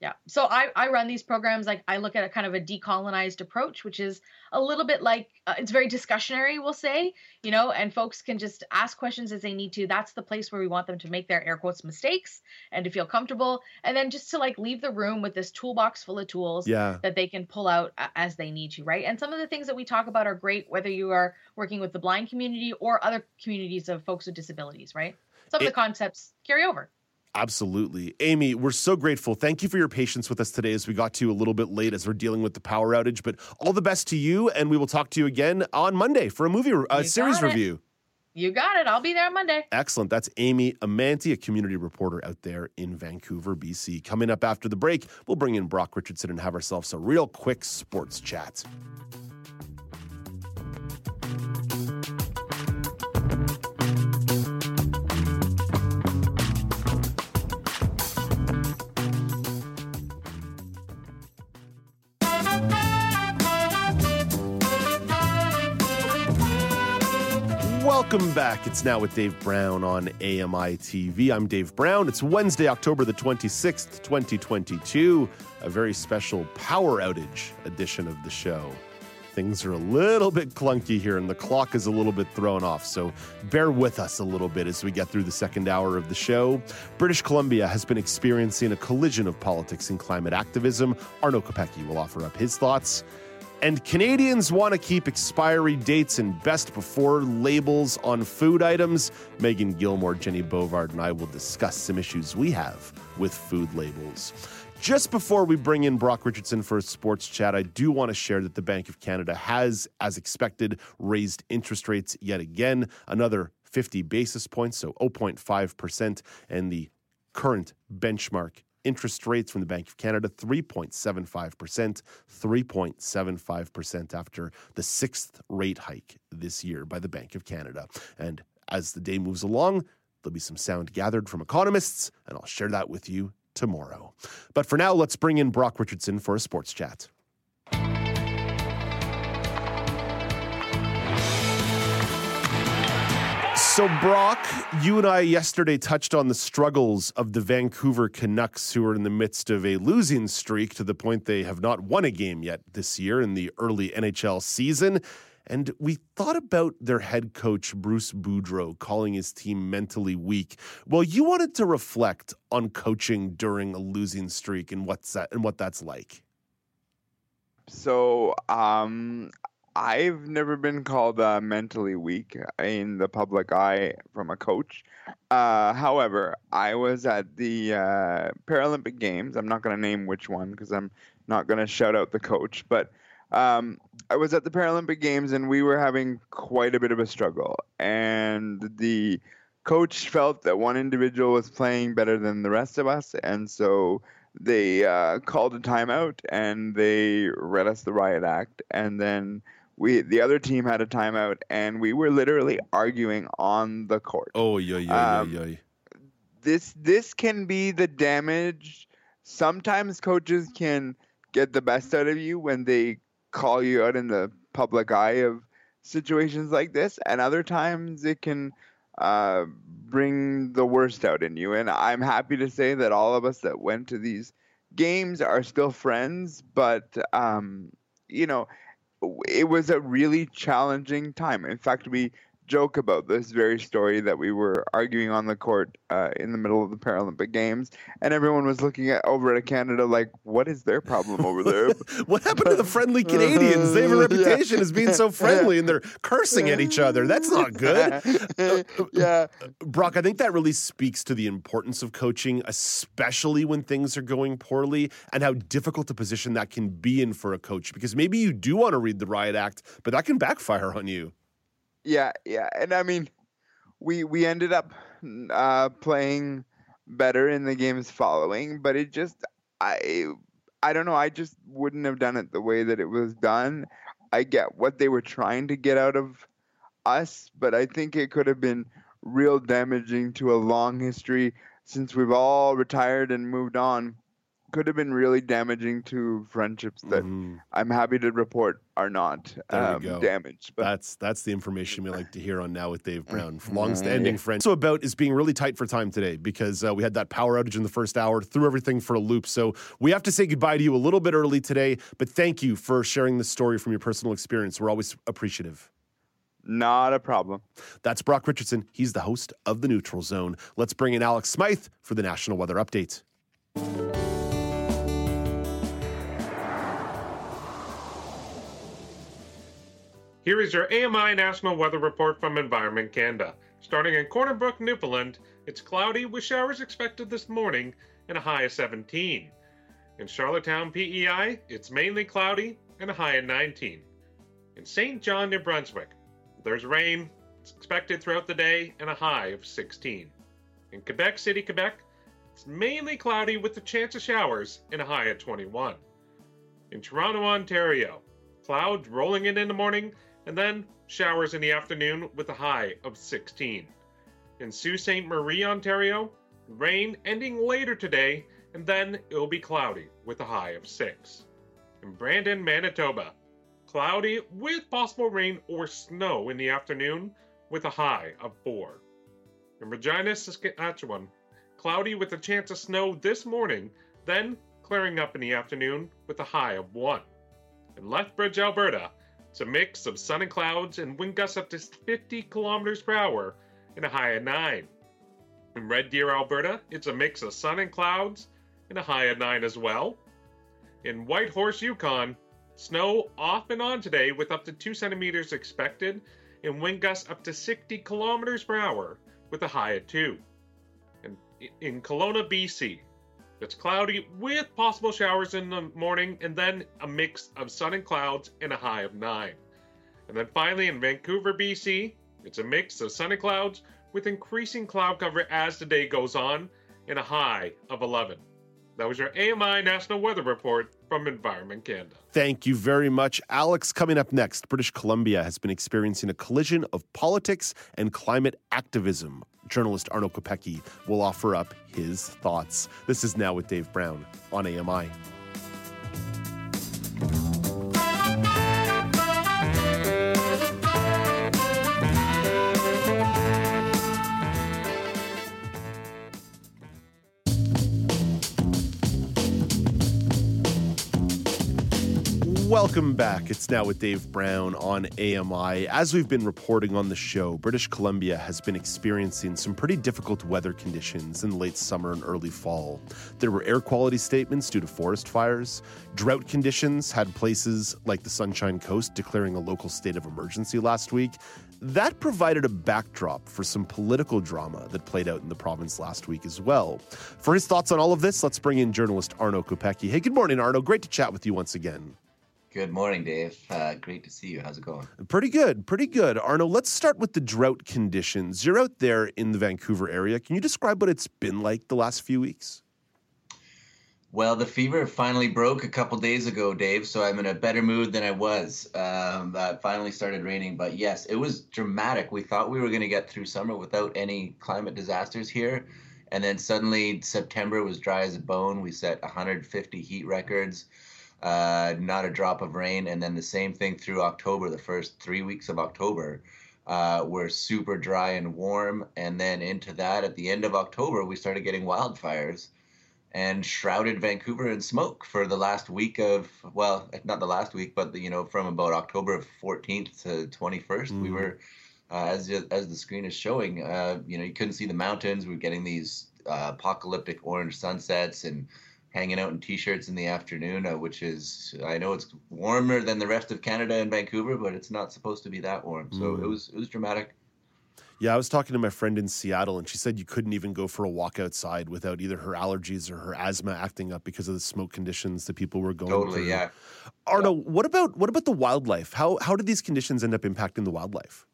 Yeah. So I, I run these programs like I look at a kind of a decolonized approach, which is a little bit like uh, it's very discussionary, we'll say, you know, and folks can just ask questions as they need to. That's the place where we want them to make their air quotes mistakes and to feel comfortable. And then just to like leave the room with this toolbox full of tools Yeah. that they can pull out as they need to, right? And some of the things that we talk about are great, whether you are working with the blind community or other communities of folks with disabilities, right? Some of the concepts carry over. Absolutely. Amy, we're so grateful. Thank you for your patience with us today as we got to you a little bit late as we're dealing with the power outage. But all the best to you, and we will talk to you again on Monday for a movie uh, series it. review. You got it. I'll be there Monday. Excellent. That's Amy Amantea, a community reporter out there in Vancouver, BC. Coming up after the break, we'll bring in Brock Richardson and have ourselves a real quick sports chat. Welcome back. It's now with Dave Brown on AMI TV. I'm Dave Brown. It's Wednesday, October the 26th, 2022, a very special power outage edition of the show. Things are a little bit clunky here and the clock is a little bit thrown off, so bear with us a little bit as we get through the second hour of the show. British Columbia has been experiencing a collision of politics and climate activism. Arno Kopecky will offer up his thoughts. And Canadians want to keep expiry dates and best before labels on food items. Megan Gilmore, Jenny Bovard, and I will discuss some issues we have with food labels. Just before we bring in Brock Richardson for a sports chat, I do want to share that the Bank of Canada has, as expected, raised interest rates yet again, another 50 basis points, so 0.5%, and the current benchmark interest rates from the Bank of Canada 3.75%, 3.75% after the sixth rate hike this year by the Bank of Canada. And as the day moves along, there'll be some sound gathered from economists, and I'll share that with you tomorrow. But for now, let's bring in Brock Richardson for a sports chat. So, Brock, you and I yesterday touched on the struggles of the Vancouver Canucks, who are in the midst of a losing streak to the point they have not won a game yet this year in the early NHL season. And we thought about their head coach, Bruce Boudreau, calling his team mentally weak. Well, you wanted to reflect on coaching during a losing streak and what's that and what that's like. So, um, I've never been called uh, mentally weak in the public eye from a coach. Uh, however, I was at the uh, Paralympic Games. I'm not going to name which one because I'm not going to shout out the coach, but um, I was at the Paralympic Games and we were having quite a bit of a struggle. And the coach felt that one individual was playing better than the rest of us, and so they uh, called a timeout and they read us the riot act, and then we the other team had a timeout, and we were literally arguing on the court. Oh yeah yeah yeah yeah. This this can be the damage. Sometimes coaches can get the best out of you when they call you out in the public eye of situations like this, and other times it can uh, bring the worst out in you. And I'm happy to say that all of us that went to these games are still friends, but um, you know, it was a really challenging time. In fact, we joke about this very story that we were arguing on the court uh, in the middle of the Paralympic Games, and everyone was looking at over at Canada like, "What is their problem over there?" *laughs* what happened to the friendly Canadians? They have a *laughs* reputation yeah. as being so friendly, and they're cursing at each other. That's not good. *laughs* yeah, Brock, I think that really speaks to the importance of coaching, especially when things are going poorly, and how difficult a position that can be in for a coach. Because maybe you do want to read the riot act, but that can backfire on you. Yeah, yeah, and I mean, we we ended up uh, playing better in the games following, but it just I I don't know. I just wouldn't have done it the way that it was done. I get what they were trying to get out of us, but I think it could have been real damaging to a long history since we've all retired and moved on could have been really damaging to friendships that mm. I'm happy to report are not um, damaged. But that's that's the information we like to hear on now with Dave Brown, long-standing yeah. friend. So about is being really tight for time today because uh, we had that power outage in the first hour, threw everything for a loop. So we have to say goodbye to you a little bit early today. But thank you for sharing the story from your personal experience. We're always appreciative. Not a problem. That's Brock Richardson. He's the host of the Neutral Zone. Let's bring in Alex Smythe for the National Weather Update. Here is your AMI National Weather Report from Environment Canada. Starting in Corner Brook, Newfoundland, it's cloudy with showers expected this morning and a high of 17. In Charlottetown, PEI, it's mainly cloudy and a high of 19. In Saint John, New Brunswick, there's rain. It's expected throughout the day and a high of 16. In Quebec City, Quebec, it's mainly cloudy with the chance of showers and a high of 21. In Toronto, Ontario, clouds rolling in in the morning and then showers in the afternoon with a high of 16. In Sault Ste. Marie, Ontario, rain ending later today, and then it'll be cloudy with a high of 6. In Brandon, Manitoba, cloudy with possible rain or snow in the afternoon with a high of 4. In Regina, Saskatchewan, cloudy with a chance of snow this morning, then clearing up in the afternoon with a high of 1. In Lethbridge, Alberta, it's a mix of sun and clouds and wind gusts up to 50 kilometers per hour and a high of 9. In Red Deer, Alberta, it's a mix of sun and clouds and a high of 9 as well. In Whitehorse, Yukon, snow off and on today with up to 2 centimeters expected and wind gusts up to 60 kilometers per hour with a high of 2. And in Kelowna, BC, it's cloudy with possible showers in the morning and then a mix of sun and clouds and a high of 9. And then finally in Vancouver, BC, it's a mix of sun and clouds with increasing cloud cover as the day goes on and a high of 11. That was your AMI National Weather Report from Environment Canada. Thank you very much, Alex. Coming up next, British Columbia has been experiencing a collision of politics and climate activism. Journalist Arno Kopecky will offer up his thoughts. This is Now with Dave Brown on AMI. Welcome back. It's now with Dave Brown on AMI. As we've been reporting on the show, British Columbia has been experiencing some pretty difficult weather conditions in late summer and early fall. There were air quality statements due to forest fires. Drought conditions had places like the Sunshine Coast declaring a local state of emergency last week. That provided a backdrop for some political drama that played out in the province last week as well. For his thoughts on all of this, let's bring in journalist Arno Kopecky. Hey, good morning, Arno. Great to chat with you once again. Good morning, Dave. Uh, great to see you. How's it going? Pretty good, pretty good. Arno, let's start with the drought conditions. You're out there in the Vancouver area. Can you describe what it's been like the last few weeks? Well, the fever finally broke a couple days ago, Dave, so I'm in a better mood than I was. Um, uh, finally started raining, but yes, it was dramatic. We thought we were going to get through summer without any climate disasters here. And then suddenly September was dry as a bone. We set 150 heat records uh, not a drop of rain. And then the same thing through October, the first three weeks of October uh, were super dry and warm. And then into that, at the end of October, we started getting wildfires and shrouded Vancouver in smoke for the last week of, well, not the last week, but, the, you know, from about October 14th to 21st, mm. we were. Uh, as as the screen is showing, uh, you know, you couldn't see the mountains. We are getting these uh, apocalyptic orange sunsets and hanging out in t-shirts in the afternoon, uh, which is I know it's warmer than the rest of Canada and Vancouver, but it's not supposed to be that warm. So mm. it was it was dramatic. Yeah, I was talking to my friend in Seattle, and she said you couldn't even go for a walk outside without either her allergies or her asthma acting up because of the smoke conditions that people were going totally, through. yeah. Arno, yeah. what about what about the wildlife? How how did these conditions end up impacting the wildlife?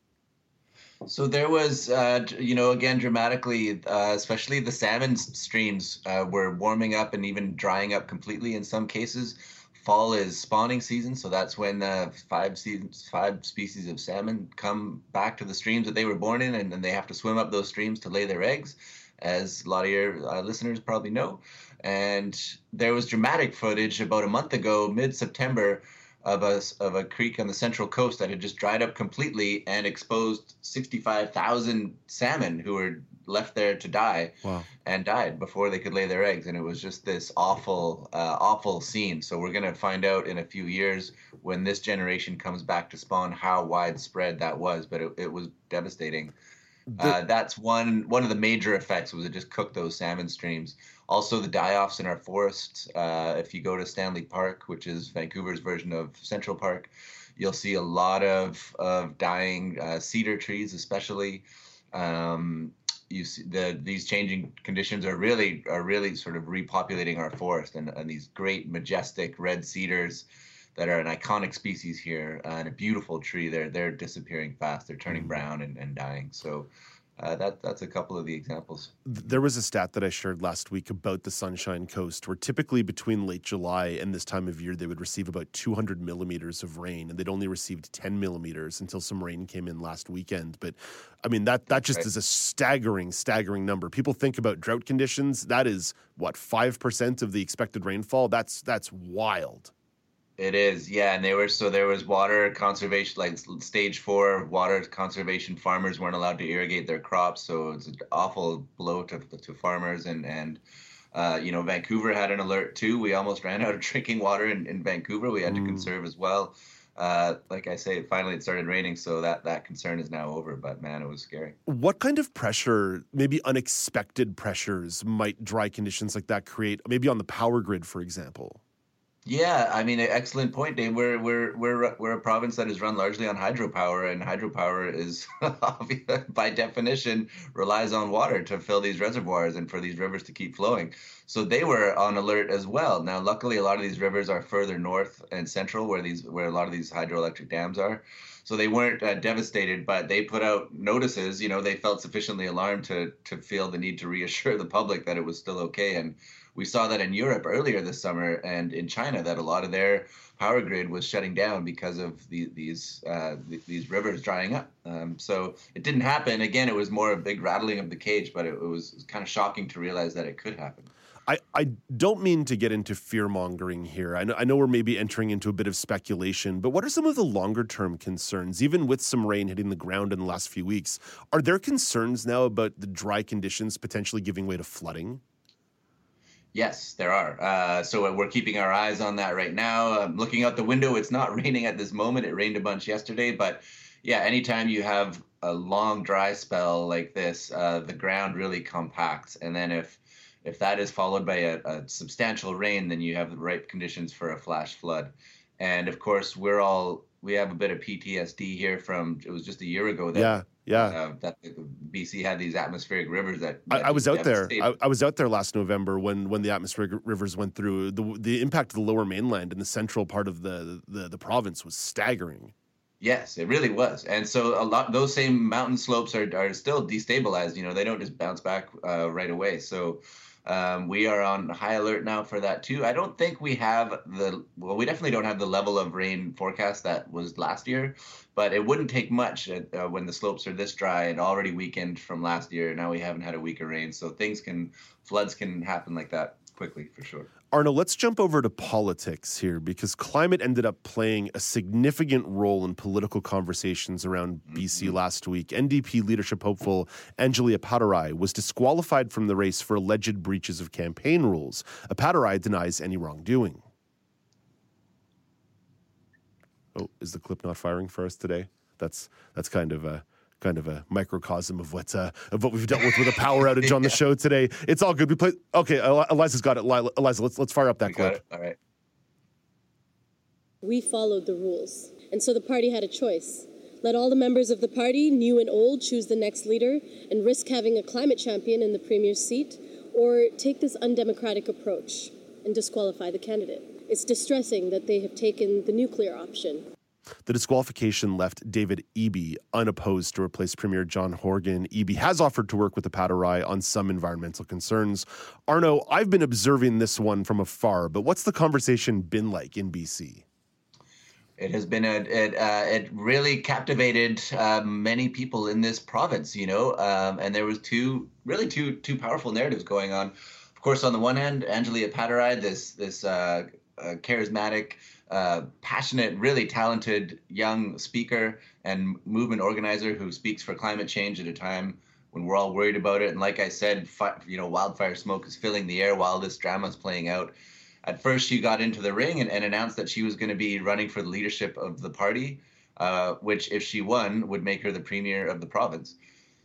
So there was, uh, you know, again, dramatically, uh, especially the salmon streams uh, were warming up and even drying up completely in some cases. Fall is spawning season, so that's when uh, five seasons, five species of salmon come back to the streams that they were born in, and then they have to swim up those streams to lay their eggs, as a lot of your uh, listeners probably know. And there was dramatic footage about a month ago, mid-September, of a, of a creek on the central coast that had just dried up completely and exposed 65,000 salmon who were left there to die wow. and died before they could lay their eggs. And it was just this awful, uh, awful scene. So we're going to find out in a few years when this generation comes back to spawn how widespread that was. But it, it was devastating. The- uh, that's one one of the major effects was it just cooked those salmon streams. Also, the die-offs in our forests. Uh, if you go to Stanley Park, which is Vancouver's version of Central Park, you'll see a lot of of dying uh, cedar trees, especially. Um, you see the these changing conditions are really are really sort of repopulating our forest and, and these great majestic red cedars that are an iconic species here uh, and a beautiful tree. They're they're disappearing fast. They're turning mm-hmm. brown and, and dying. So uh, that that's a couple of the examples. There was a stat that I shared last week about the Sunshine Coast, where typically between late July and this time of year, they would receive about 200 millimeters of rain, and they'd only received 10 millimeters until some rain came in last weekend. But I mean, that that just right. is a staggering, staggering number. People think about drought conditions. That is what five percent of the expected rainfall. That's that's wild. It is, yeah, and they were so there was water conservation, like stage four water conservation. Farmers weren't allowed to irrigate their crops, so it's an awful blow to to farmers. And and uh, you know, Vancouver had an alert too. We almost *laughs* ran out of drinking water in, in Vancouver. We had mm. to conserve as well. Uh, like I say, finally it started raining, so that that concern is now over. But man, it was scary. What kind of pressure, maybe unexpected pressures, might dry conditions like that create? Maybe on the power grid, for example. Yeah, I mean, excellent point, Dave. We're we're we're we're a province that is run largely on hydropower, and hydropower is, *laughs* by definition, relies on water to fill these reservoirs and for these rivers to keep flowing. So they were on alert as well. Now, luckily, a lot of these rivers are further north and central, where these where a lot of these hydroelectric dams are. So they weren't uh, devastated, but they put out notices. You know, they felt sufficiently alarmed to to feel the need to reassure the public that it was still okay and we saw that in Europe earlier this summer and in China that a lot of their power grid was shutting down because of the, these uh, these rivers drying up. Um, so it didn't happen. Again, it was more a big rattling of the cage, but it, it was kind of shocking to realize that it could happen. I, I don't mean to get into fear mongering here. I know, I know we're maybe entering into a bit of speculation, but what are some of the longer term concerns, even with some rain hitting the ground in the last few weeks? Are there concerns now about the dry conditions potentially giving way to flooding? Yes, there are. Uh, so we're keeping our eyes on that right now. Looking out the window, it's not *laughs* raining at this moment. It rained a bunch yesterday, but yeah, anytime you have a long dry spell like this, uh, the ground really compacts, and then if if that is followed by a, a substantial rain, then you have the right conditions for a flash flood. And of course, we're all we have a bit of PTSD here from it was just a year ago that Yeah, yeah. uh, that BC had these atmospheric rivers that, I, that I was out there. I, I was out there last November when when the atmospheric rivers went through. the The impact of the Lower Mainland and the central part of the the, the province was staggering. Yes, it really was, and so a lot those same mountain slopes are are still destabilized. You know, they don't just bounce back uh, right away. So um, we are on high alert now for that too. I don't think we have the well, we definitely don't have the level of rain forecast that was last year, but it wouldn't take much uh, uh, when the slopes are this dry and already weakened from last year. Now we haven't had a week of rain, so things can floods can happen like that quickly for sure. Arno, let's jump over to politics here because climate ended up playing a significant role in political conversations around BC mm-hmm. last week. NDP leadership hopeful Anjali Appadurai was disqualified from the race for alleged breaches of campaign rules. Appadurai denies any wrongdoing. Oh, is the clip not firing for us today? That's that's kind of a kind of a microcosm of what uh, of what we've dealt with with a power outage on the *laughs* show today. It's all good. We play. Okay, Eliza's got it. Eliza, let's let's fire up that clip. All right. We followed the rules, and so the party had a choice. Let all the members of the party, new and old, choose the next leader and risk having a climate champion in the premier's seat, or take this undemocratic approach and disqualify the candidate. It's distressing that they have taken the nuclear option. The disqualification left David Eby unopposed to replace Premier John Horgan. Eby has offered to work with the Appadurai on some environmental concerns. Arno, I've been observing this one from afar, but what's the conversation been like in BC? It has been a it, uh, it really captivated uh, many people in this province, you know, um, and there was two really two two powerful narratives going on. Of course, on the one hand, Anjali Appadurai, this this uh, uh, charismatic, uh, passionate, really talented young speaker and movement organizer who speaks for climate change at a time when we're all worried about it. And like I said, fi- you know, wildfire smoke is filling the air while this drama is playing out at first she got into the ring and, and announced that she was going to be running for the leadership of the party, uh, which, if she won, would make her the premier of the province.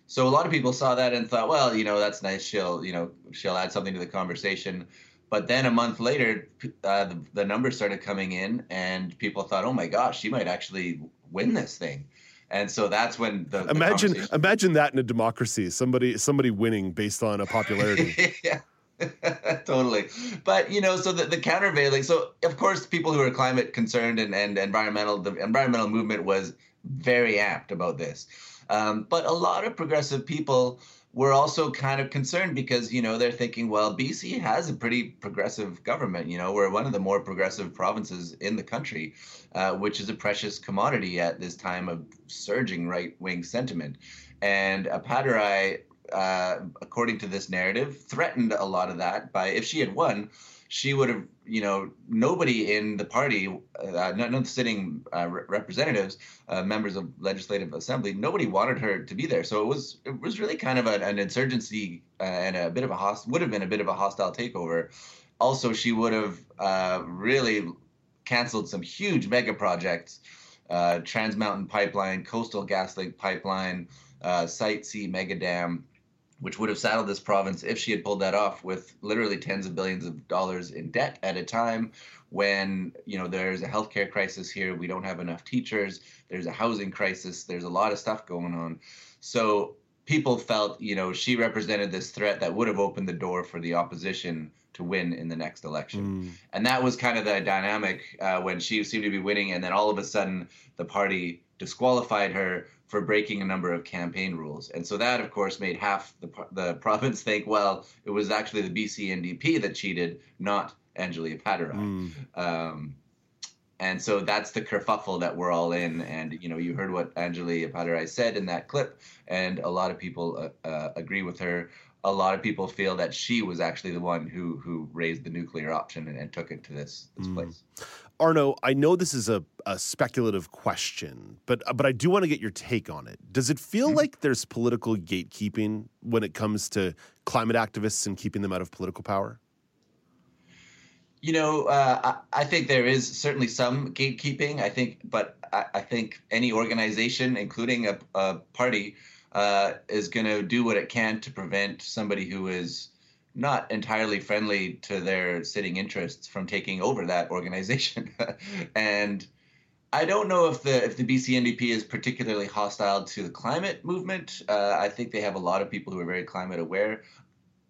So a lot of people saw that and thought, well, you know, that's nice. She'll, you know, she'll add something to the conversation. But then a month later, uh, the, the numbers started coming in, and people thought, oh my gosh, she might actually win this thing. And so that's when the, the Imagine conversation- imagine that in a democracy, somebody somebody winning based on a popularity. *laughs* yeah. *laughs* totally. But you know, so the, the countervailing. So of course, people who are climate concerned and, and environmental, the environmental movement was very apt about this. Um, but a lot of progressive people were also kind of concerned because you know they're thinking, well, BC has a pretty progressive government. You know, we're one of the more progressive provinces in the country, uh, which is a precious commodity at this time of surging right wing sentiment. And Appadurai uh, according to this narrative, threatened a lot of that by if she had won, she would have, you know, nobody in the party, uh, none of the sitting uh, re- representatives, uh, members of legislative assembly, nobody wanted her to be there. So it was it was really kind of an, an insurgency uh, and a bit of a host would have been a bit of a hostile takeover. Also, she would have uh, really canceled some huge mega projects, uh, Trans Mountain Pipeline, Coastal gas GasLink Pipeline, Site C Mega Dam which would have saddled this province if she had pulled that off with literally tens of billions of dollars in debt at a time when you know there's a healthcare crisis here we don't have enough teachers there's a housing crisis there's a lot of stuff going on. So people felt you know she represented this threat that would have opened the door for the opposition to win in the next election. And that was kind of the dynamic uh, when she seemed to be winning and then all of a sudden the party disqualified her for breaking a number of campaign rules. And so that, of course, made half the, the province think, well, it was actually the BC NDP that cheated, not Anjali Appadurai. Um, and so that's the kerfuffle that we're all in. And, you know, you heard what Anjali Appadurai said in that clip, and a lot of people uh, uh, agree with her. A lot of people feel that she was actually the one who who raised the nuclear option and, and took it to this, this place. Arno, I know this is a, a speculative question, but but I do want to get your take on it. Does it feel like there's political gatekeeping when it comes to climate activists and keeping them out of political power? You know, uh, I, I, think there is certainly some gatekeeping. I think, but I, I think any organization, including a, a party, uh, is going to do what it can to prevent somebody who is not entirely friendly to their sitting interests from taking over that organization. *laughs* and I don't know if the if the BC NDP is particularly hostile to the climate movement. Uh, I think they have a lot of people who are very climate aware.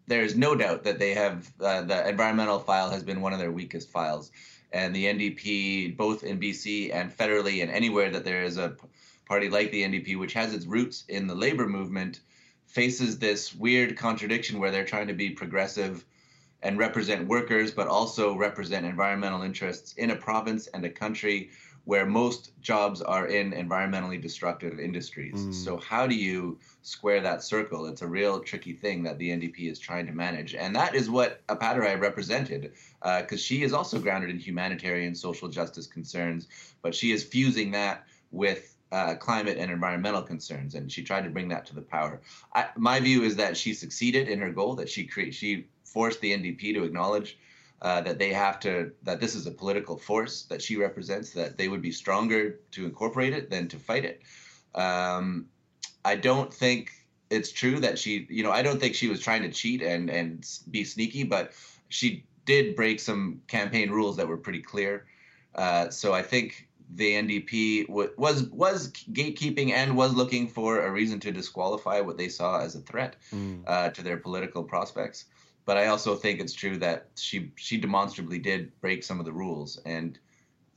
There is no doubt that they have uh, the environmental file has been one of their weakest files, and the NDP, both in BC and federally, and anywhere that there is a party like the NDP, which has its roots in the labor movement, faces this weird contradiction where they're trying to be progressive and represent workers, but also represent environmental interests in a province and a country where most jobs are in environmentally destructive industries. Mm. So how do you square that circle? It's a real tricky thing that the NDP is trying to manage, and that is what Appadurai represented, because uh, she is also grounded in humanitarian social justice concerns, but she is fusing that with uh, climate and environmental concerns, and she tried to bring that to the power. I, my view is that she succeeded in her goal. That she cre- she forced the NDP to acknowledge uh, that they have to that this is a political force that she represents that they would be stronger to incorporate it than to fight it um, i don't think it's true that she you know i don't think she was trying to cheat and and be sneaky but she did break some campaign rules that were pretty clear uh, so i think the ndp w- was was gatekeeping and was looking for a reason to disqualify what they saw as a threat mm. uh, to their political prospects but I also think it's true that she she demonstrably did break some of the rules, and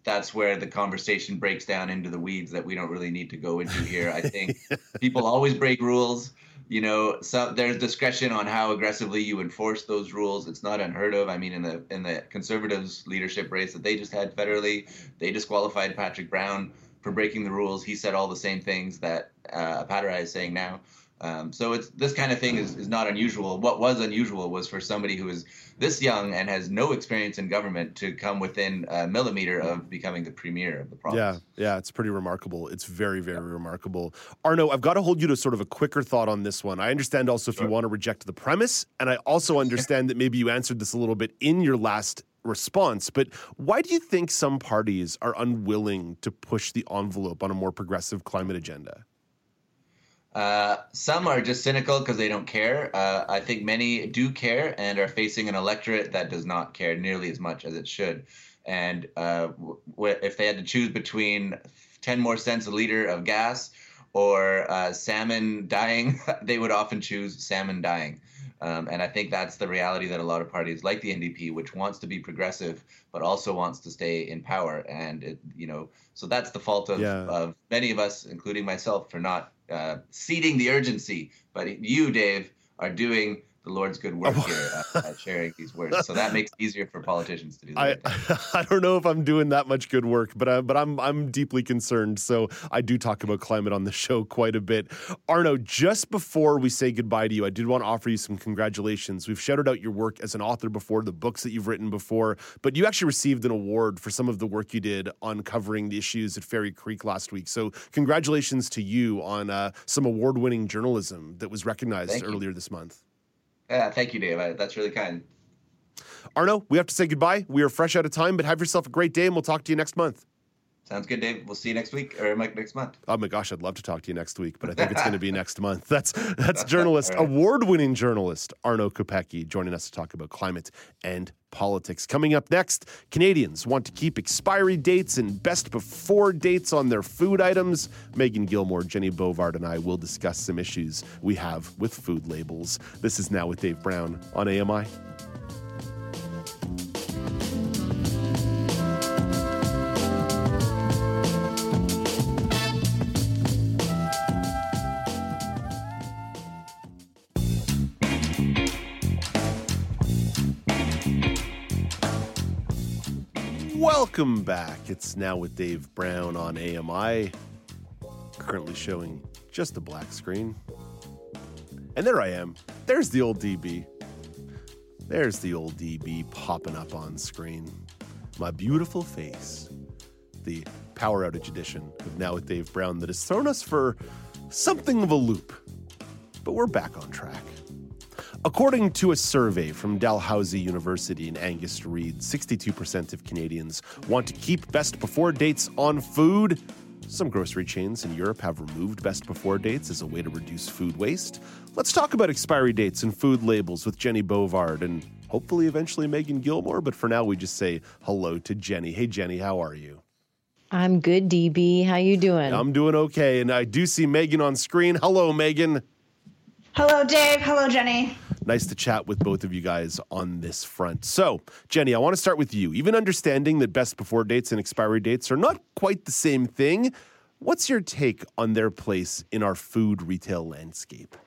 that's where the conversation breaks down into the weeds that we don't really need to go into here. I think *laughs* people always break rules. You know, so there's discretion on how aggressively you enforce those rules. It's not unheard of. I mean, in the in the conservatives leadership race that they just had federally, they disqualified Patrick Brown for breaking the rules. He said all the same things that uh, Appadurai is saying now. Um, so it's this kind of thing is, is not unusual. What was unusual was for somebody who is this young and has no experience in government to come within a millimeter of becoming the premier of the province. Yeah, yeah, it's pretty remarkable. It's very, very yeah. remarkable. Arno, I've got to hold you to sort of a quicker thought on this one. I understand also sure. if you want to reject the premise, and I also understand that maybe you answered this a little bit in your last response, but why do you think some parties are unwilling to push the envelope on a more progressive climate agenda? Uh, some are just cynical because they don't care. Uh, I think many do care and are facing an electorate that does not care nearly as much as it should. And uh, w- if they had to choose between 10 more cents a liter of gas or uh, salmon dying, *laughs* they would often choose salmon dying. Um, and I think that's the reality that a lot of parties like the NDP, which wants to be progressive but also wants to stay in power, and it, you know, so that's the fault of, yeah. of many of us, including myself, for not uh, seeding the urgency. But you, Dave, are doing the Lord's good work here at, at, sharing these words. So that makes it easier for politicians to do that. I, *laughs* I don't know if I'm doing that much good work, but I, but I'm I'm deeply concerned. So I do talk about climate on the show quite a bit. Arno, just before we say goodbye to you, I did want to offer you some congratulations. We've shouted out your work as an author before, the books that you've written before, but you actually received an award for some of the work you did on covering the issues at Fairy Creek last week. So congratulations to you on uh, some award-winning journalism that was recognized earlier this month. Yeah, thank you, Dave. That's really kind. Arno, we have to say goodbye. We are fresh out of time, but have yourself a great day, and we'll talk to you next month. Sounds good, Dave. We'll see you next week or next month. Oh my gosh, I'd love to talk to you next week, but I think it's going to be *laughs* next month. That's that's *laughs* journalist, right. award-winning journalist Arno Kopecky joining us to talk about climate and politics. Coming up next, Canadians want to keep expiry dates and best before dates on their food items. Megan Gilmore, Jenny Bovard, and I will discuss some issues we have with food labels. This is now with Dave Brown on AMI. Welcome back. It's now with Dave Brown on AMI. Currently showing just a black screen. And there I am. There's the old DB. There's the old DB popping up on screen. My beautiful face. The Power Outage edition of Now with Dave Brown that has thrown us for something of a loop. But we're back on track. According to a survey from Dalhousie University and Angus Reid, 62% of Canadians want to keep best before dates on food. Some grocery chains in Europe have removed best before dates as a way to reduce food waste. Let's talk about expiry dates and food labels with Jenny Bovard and hopefully eventually Megan Gilmore. But for now, we just say hello to Jenny. Hey, Jenny, how are you? I'm good, DB. How you doing? I'm doing okay, and I do see Megan on screen. Hello, Megan. Hello, Dave. Hello, Jenny. Nice to chat with both of you guys on this front. So, Jenny, I want to start with you. Even understanding that best before dates and expiry dates are not quite the same thing, what's your take on their place in our food retail landscape?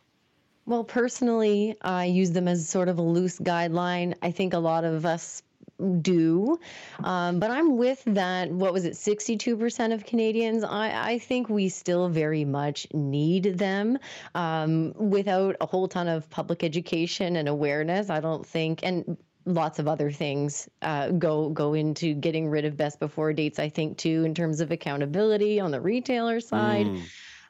Well, personally, I use them as sort of a loose guideline. I think a lot of us do. Um, but I'm with that. What was it? 62% of Canadians. I, I think we still very much need them um, without a whole ton of public education and awareness. I don't think, and lots of other things uh, go go into getting rid of best before dates. I think too, in terms of accountability on the retailer side. Mm.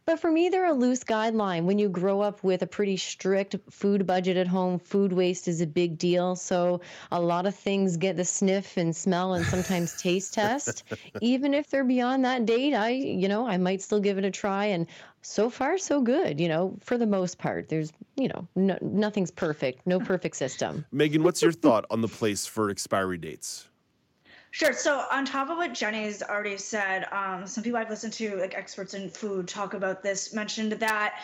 But for me, they're a loose guideline. When you grow up with a pretty strict food budget at home, food waste is a big deal. So a lot of things get the sniff and smell and sometimes *laughs* taste test. *laughs* Even if they're beyond that date, I, you know, I might still give it a try. And so far, so good, you know, for the most part. There's, you know, no, nothing's perfect, no perfect system. Megan, what's your thought on the place for expiry dates? Sure. So on top of what Jenny's already said, um, some people I've listened to, like experts in food, talk about this, mentioned that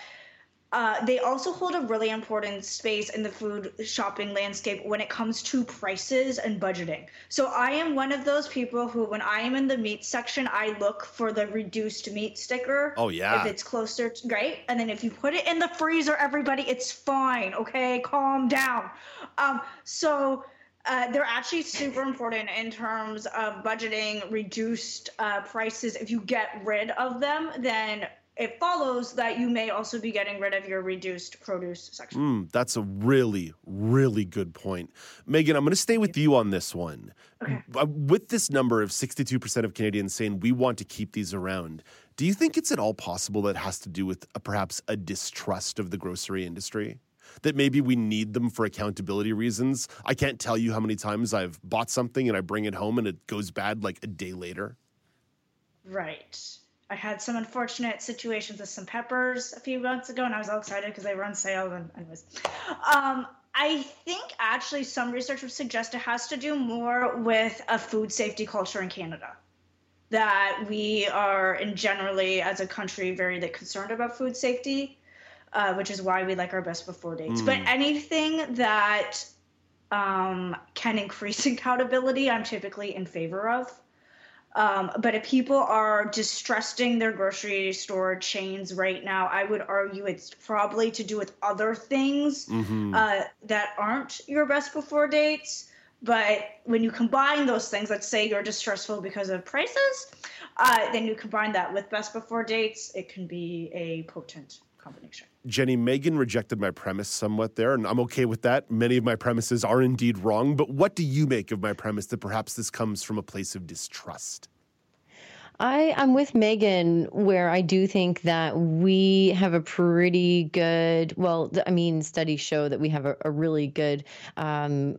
uh, they also hold a really important space in the food shopping landscape when it comes to prices and budgeting. So I am one of those people who, when I am in the meat section, I look for the reduced meat sticker. Oh yeah. If it's closer, to, great. And then if you put it in the freezer, everybody, it's fine. Okay, calm down. Um, so uh, they're actually super important in terms of budgeting reduced uh, prices. If you get rid of them, then it follows that you may also be getting rid of your reduced produce section. Mm, that's a really, really good point. Megan, I'm going to stay with you on this one. Okay. Uh, with this number of 62% of Canadians saying we want to keep these around, do you think it's at all possible that it has to do with a, perhaps a distrust of the grocery industry? That maybe we need them for accountability reasons. I can't tell you how many times I've bought something and I bring it home and it goes bad like a day later. Right. I had some unfortunate situations with some peppers a few months ago, and I was all excited because they were on sale. And anyways, um, I think actually some research would suggest it has to do more with a food safety culture in Canada. That we are, in generally, as a country, very concerned about food safety uh, which is why we like our best before dates. Mm. But anything that um, can increase *laughs* accountability, I'm typically in favor of. Um, but if people are distrusting their grocery store chains right now, I would argue it's probably to do with other things mm-hmm. uh, that aren't your best before dates. But when you combine those things, let's say you're distrustful because of prices, uh, then you combine that with best before dates, it can be a potent combination. Jenny, Megan rejected my premise somewhat there, and I'm okay with that. Many of my premises are indeed wrong, but what do you make of my premise that perhaps this comes from a place of distrust? I, I'm with Megan where I do think that we have a pretty good, well, I mean, studies show that we have a, a really good um,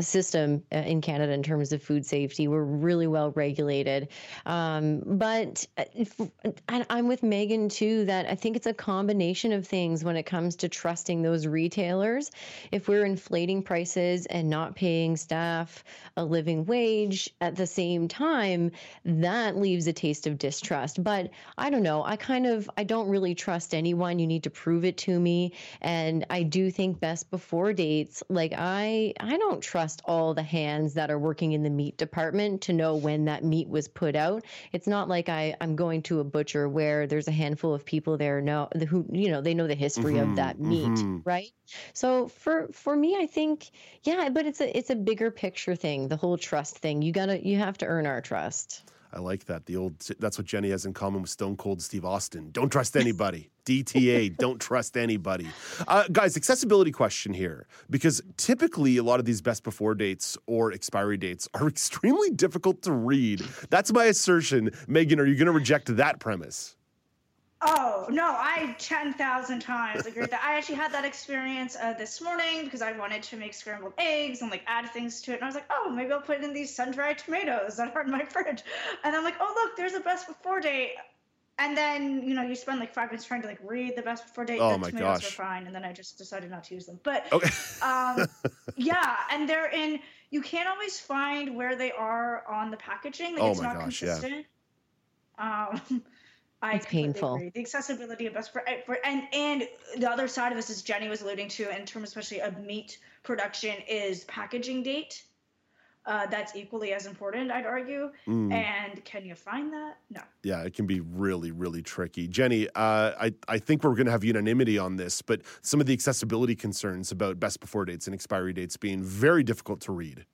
system uh, in Canada in terms of food safety. We're really well regulated. Um, but uh, if, I'm with Megan too that I think it's a combination of things when it comes to trusting those retailers. If we're inflating prices and not paying staff a living wage at the same time, that leaves a taste of distrust. But I don't know. I kind of I don't really trust anyone. You need to prove it to me. And I do think best before dates, like I I don't trust all the hands that are working in the meat department to know when that meat was put out. It's not like I, I'm going to a butcher where there's a handful of people there know who you know they know the history mm-hmm, of that meat, mm-hmm. right? So for for me, I think yeah, but it's a it's a bigger picture thing. The whole trust thing. You gotta you have to earn our trust. I like that. The old that's what Jenny has in common with Stone Cold Steve Austin. Don't trust anybody. *laughs* DTA, don't trust anybody. Uh, guys, accessibility question here because typically a lot of these best before dates or expiry dates are *laughs* extremely difficult to read. That's my assertion. Megan, are you going to reject that premise? Oh no, I ten thousand times agree that. I actually had that experience uh, this morning because I wanted to make scrambled eggs and like add things to it, and I was like, oh, maybe I'll put in these sun-dried tomatoes that are in my *laughs* fridge, and I'm like, oh look, there's a best before date, and then you know you spend like five minutes trying to like read the best before date. Oh the my tomatoes gosh. were fine, and then I just decided not to use them. But Okay. um, *laughs* yeah, and they're in. You can't always find where they are on the packaging. Like Oh it's my not gosh, yeah. consistent. Um, I It's completely painful. agree. The accessibility of best for, for and and the other side of this, as Jenny was alluding to, in terms especially of meat production, is packaging date. Uh, that's equally as important, I'd argue. Mm. And can you find that? No. Yeah, it can be really, really tricky. Jenny, uh, I, I think we're going to have unanimity on this, but some of the accessibility concerns about best before dates and expiry dates being very difficult to read.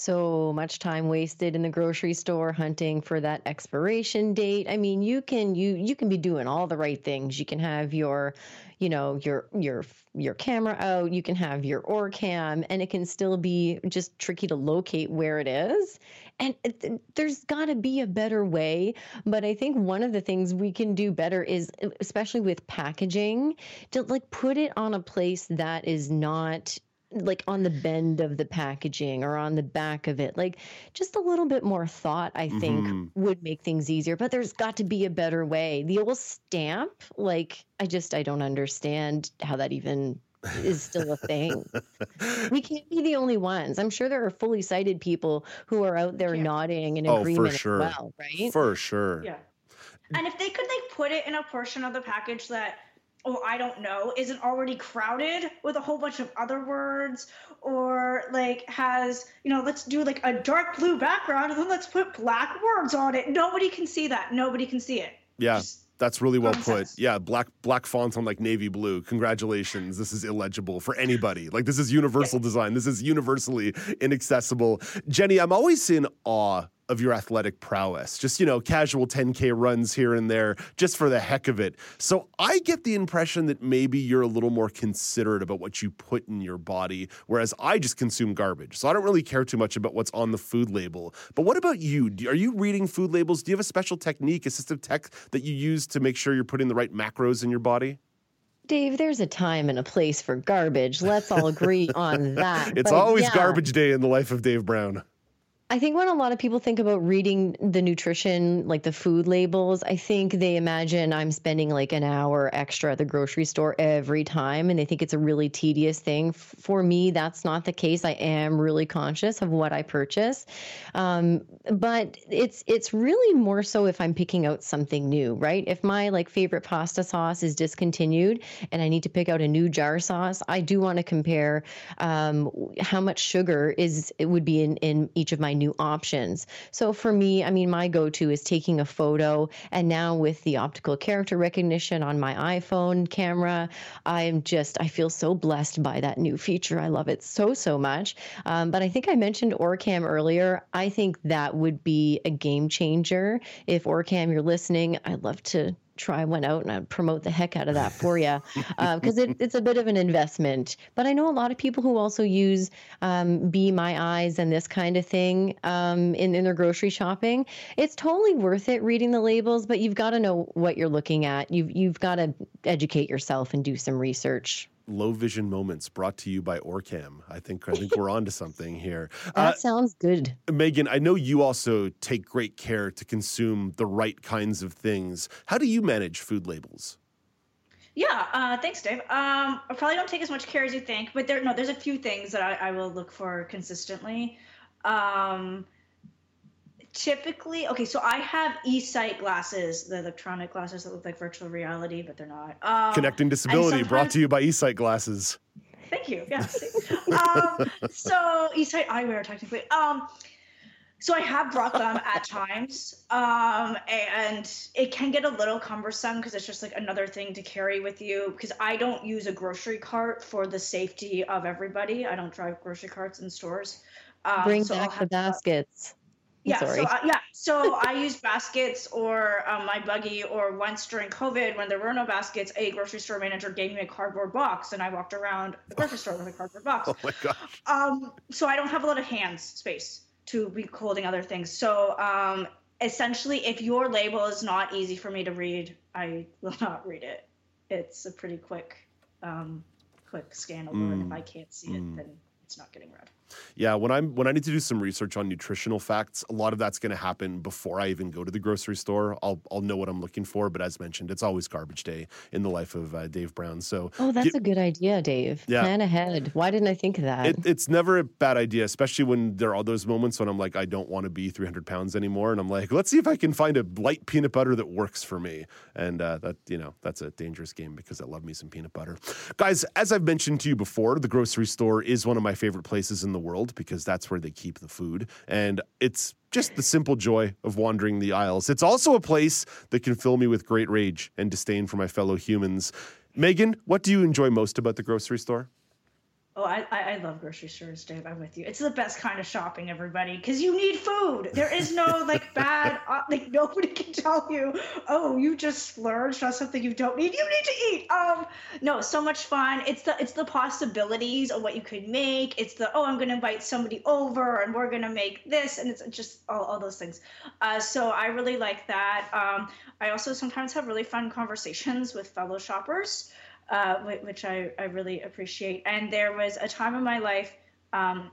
So much time wasted in the grocery store hunting for that expiration date. I mean you can you you can be doing all the right things. You can have your you know your your your camera out. You can have your orcam and it can still be just tricky to locate where it is. And it- there's got to be a better way. But i think one of the things we can do better is especially with packaging to like put it on a place that is not like on the bend of the packaging or on the back of it like just a little bit more thought i think Mhm. would make things easier but there's got to be a better way the old stamp like i just i don't understand how that even is still a thing *laughs* we can't be the only ones i'm sure there are fully sighted people who are out there nodding in Oh, for agreement sure. as well right For sure. Yeah. And if they could like put it in a portion of the package that, oh, I don't know, isn't already crowded with a whole bunch of other words, or like has, you know, let's do like a dark blue background and then let's put black words on it. Nobody can see that. Nobody can see it. Yeah, that's really well put. Yeah, black black font on like navy blue. Congratulations. This is illegible for anybody. Like this is universal design. This is universally inaccessible. Jenny, I'm always in awe of your athletic prowess. Just, you know, casual 10K runs here and there, just for the heck of it. So I get the impression that maybe you're a little more considerate about what you put in your body, whereas I just consume garbage. So I don't really care too much about what's on the food label. But what about you? Are you reading food labels? Do you have a special technique, assistive tech that you use to make sure you're putting the right macros in your body? dave there's a time and a place for garbage let's all agree on *laughs* that It's But always yeah. garbage day in the life of Dave Brown. I think when a lot of people think about reading the nutrition, like the food labels, I think they imagine I'm spending like an hour extra at the grocery store every time, and they think it's a really tedious thing. For me, that's not the case. I am really conscious of what I purchase, um, but it's it's really more so if I'm picking out something new, right? If my like favorite pasta sauce is discontinued and I need to pick out a new jar sauce, I do want to compare um, how much sugar is it would be in in each of my new options. So for me, I mean, my go-to is taking a photo, and now with the optical character recognition on my iPhone camera, I am just I feel so blessed by that new feature. I love it so so much. Um, but I think I mentioned Orcam earlier. I think that would be a game changer. If Orcam, you're listening, I'd love to try one out and I'd promote the heck out of that for you *laughs* because it, it's a bit of an investment. But I know a lot of people who also use um, Be My Eyes and this kind of thing um, in, in their grocery shopping. It's totally worth it reading the labels, but you've got to know what you're looking at. You've, you've got to educate yourself and do some research. Low vision moments brought to you by Orcam. I think I think we're on to something here. *laughs* That sounds good. Megan, I know you also take great care to consume the right kinds of things. How do you manage food labels? Yeah, uh, thanks, Dave. Um, I probably don't take as much care as you think, but there no, there's a few things that I, I will look for consistently. Um, typically, okay, so I have e-sight glasses, the electronic glasses that look like virtual reality, but they're not. Um, Connecting disability brought to you by eSight glasses. Thank you. Yes. *laughs* um, so e-sight eyewear, technically. Um, so I have brought them at *laughs* times, um, and it can get a little cumbersome because it's just like another thing to carry with you. Because I don't use a grocery cart for the safety of everybody. I don't drive grocery carts in stores. Um, Bring so back the have to- baskets. I'm yeah, sorry. so uh, yeah, so I use baskets or um, my buggy, or once during COVID when there were no baskets, a grocery store manager gave me a cardboard box, and I walked around the grocery store with a cardboard box. *laughs* Oh my gosh. Um, so I don't have a lot of hands space to be holding other things. So um, essentially, if your label is not easy for me to read, I will not read it. It's a pretty quick, um, quick scan over, and if Mm. I can't see it, Mm. then it's not getting read. Yeah, when I'm when I need to do some research on nutritional facts, a lot of that's going to happen before I even go to the grocery store. I'll I'll know what I'm looking for, but as mentioned, it's always garbage day in the life of uh, Dave Brown. So Oh, that's gi- a good idea, Dave. Yeah. Plan ahead. Why didn't I think of that? It, it's never a bad idea, especially when there are those moments when I'm like, I don't want to be 300 pounds anymore, and I'm like, let's see if I can find a light peanut butter that works for me. And uh, that you know, that's a dangerous game because I love me some peanut butter, guys. As I've mentioned to you before, the grocery store is one of my favorite places in the world because that's where they keep the food, and it's just the simple joy of wandering the aisles. It's also a place that can fill me with great rage and disdain for my fellow humans. Megan, what do you enjoy most about the grocery store? Oh, I, I love grocery stores, Dave. I'm with you. It's the best kind of shopping, everybody, because you need food. There is no *laughs* like bad, uh, like nobody can tell you, oh, you just splurged on something you don't need. You need to eat. Um, no, so much fun. It's the it's the possibilities of what you could make. It's the oh, I'm gonna invite somebody over and we're gonna make this, and it's just all, all those things. Uh, so I really like that. Um, I also sometimes have really fun conversations with fellow shoppers uh, which I, I really appreciate. And there was a time in my life um,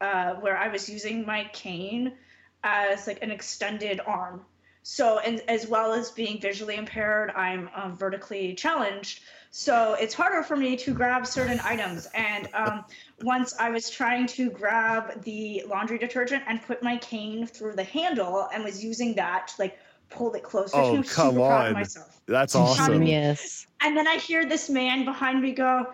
uh, where I was using my cane as like an extended arm. So, and as well as being visually impaired, I'm um, vertically challenged. So it's harder for me to grab certain items. And um, once I was trying to grab the laundry detergent and put my cane through the handle and was using that to like pull it closer. Oh, I'm come super proud of on. myself. That's Proud of awesome. me. Yes. And then I hear this man behind me go,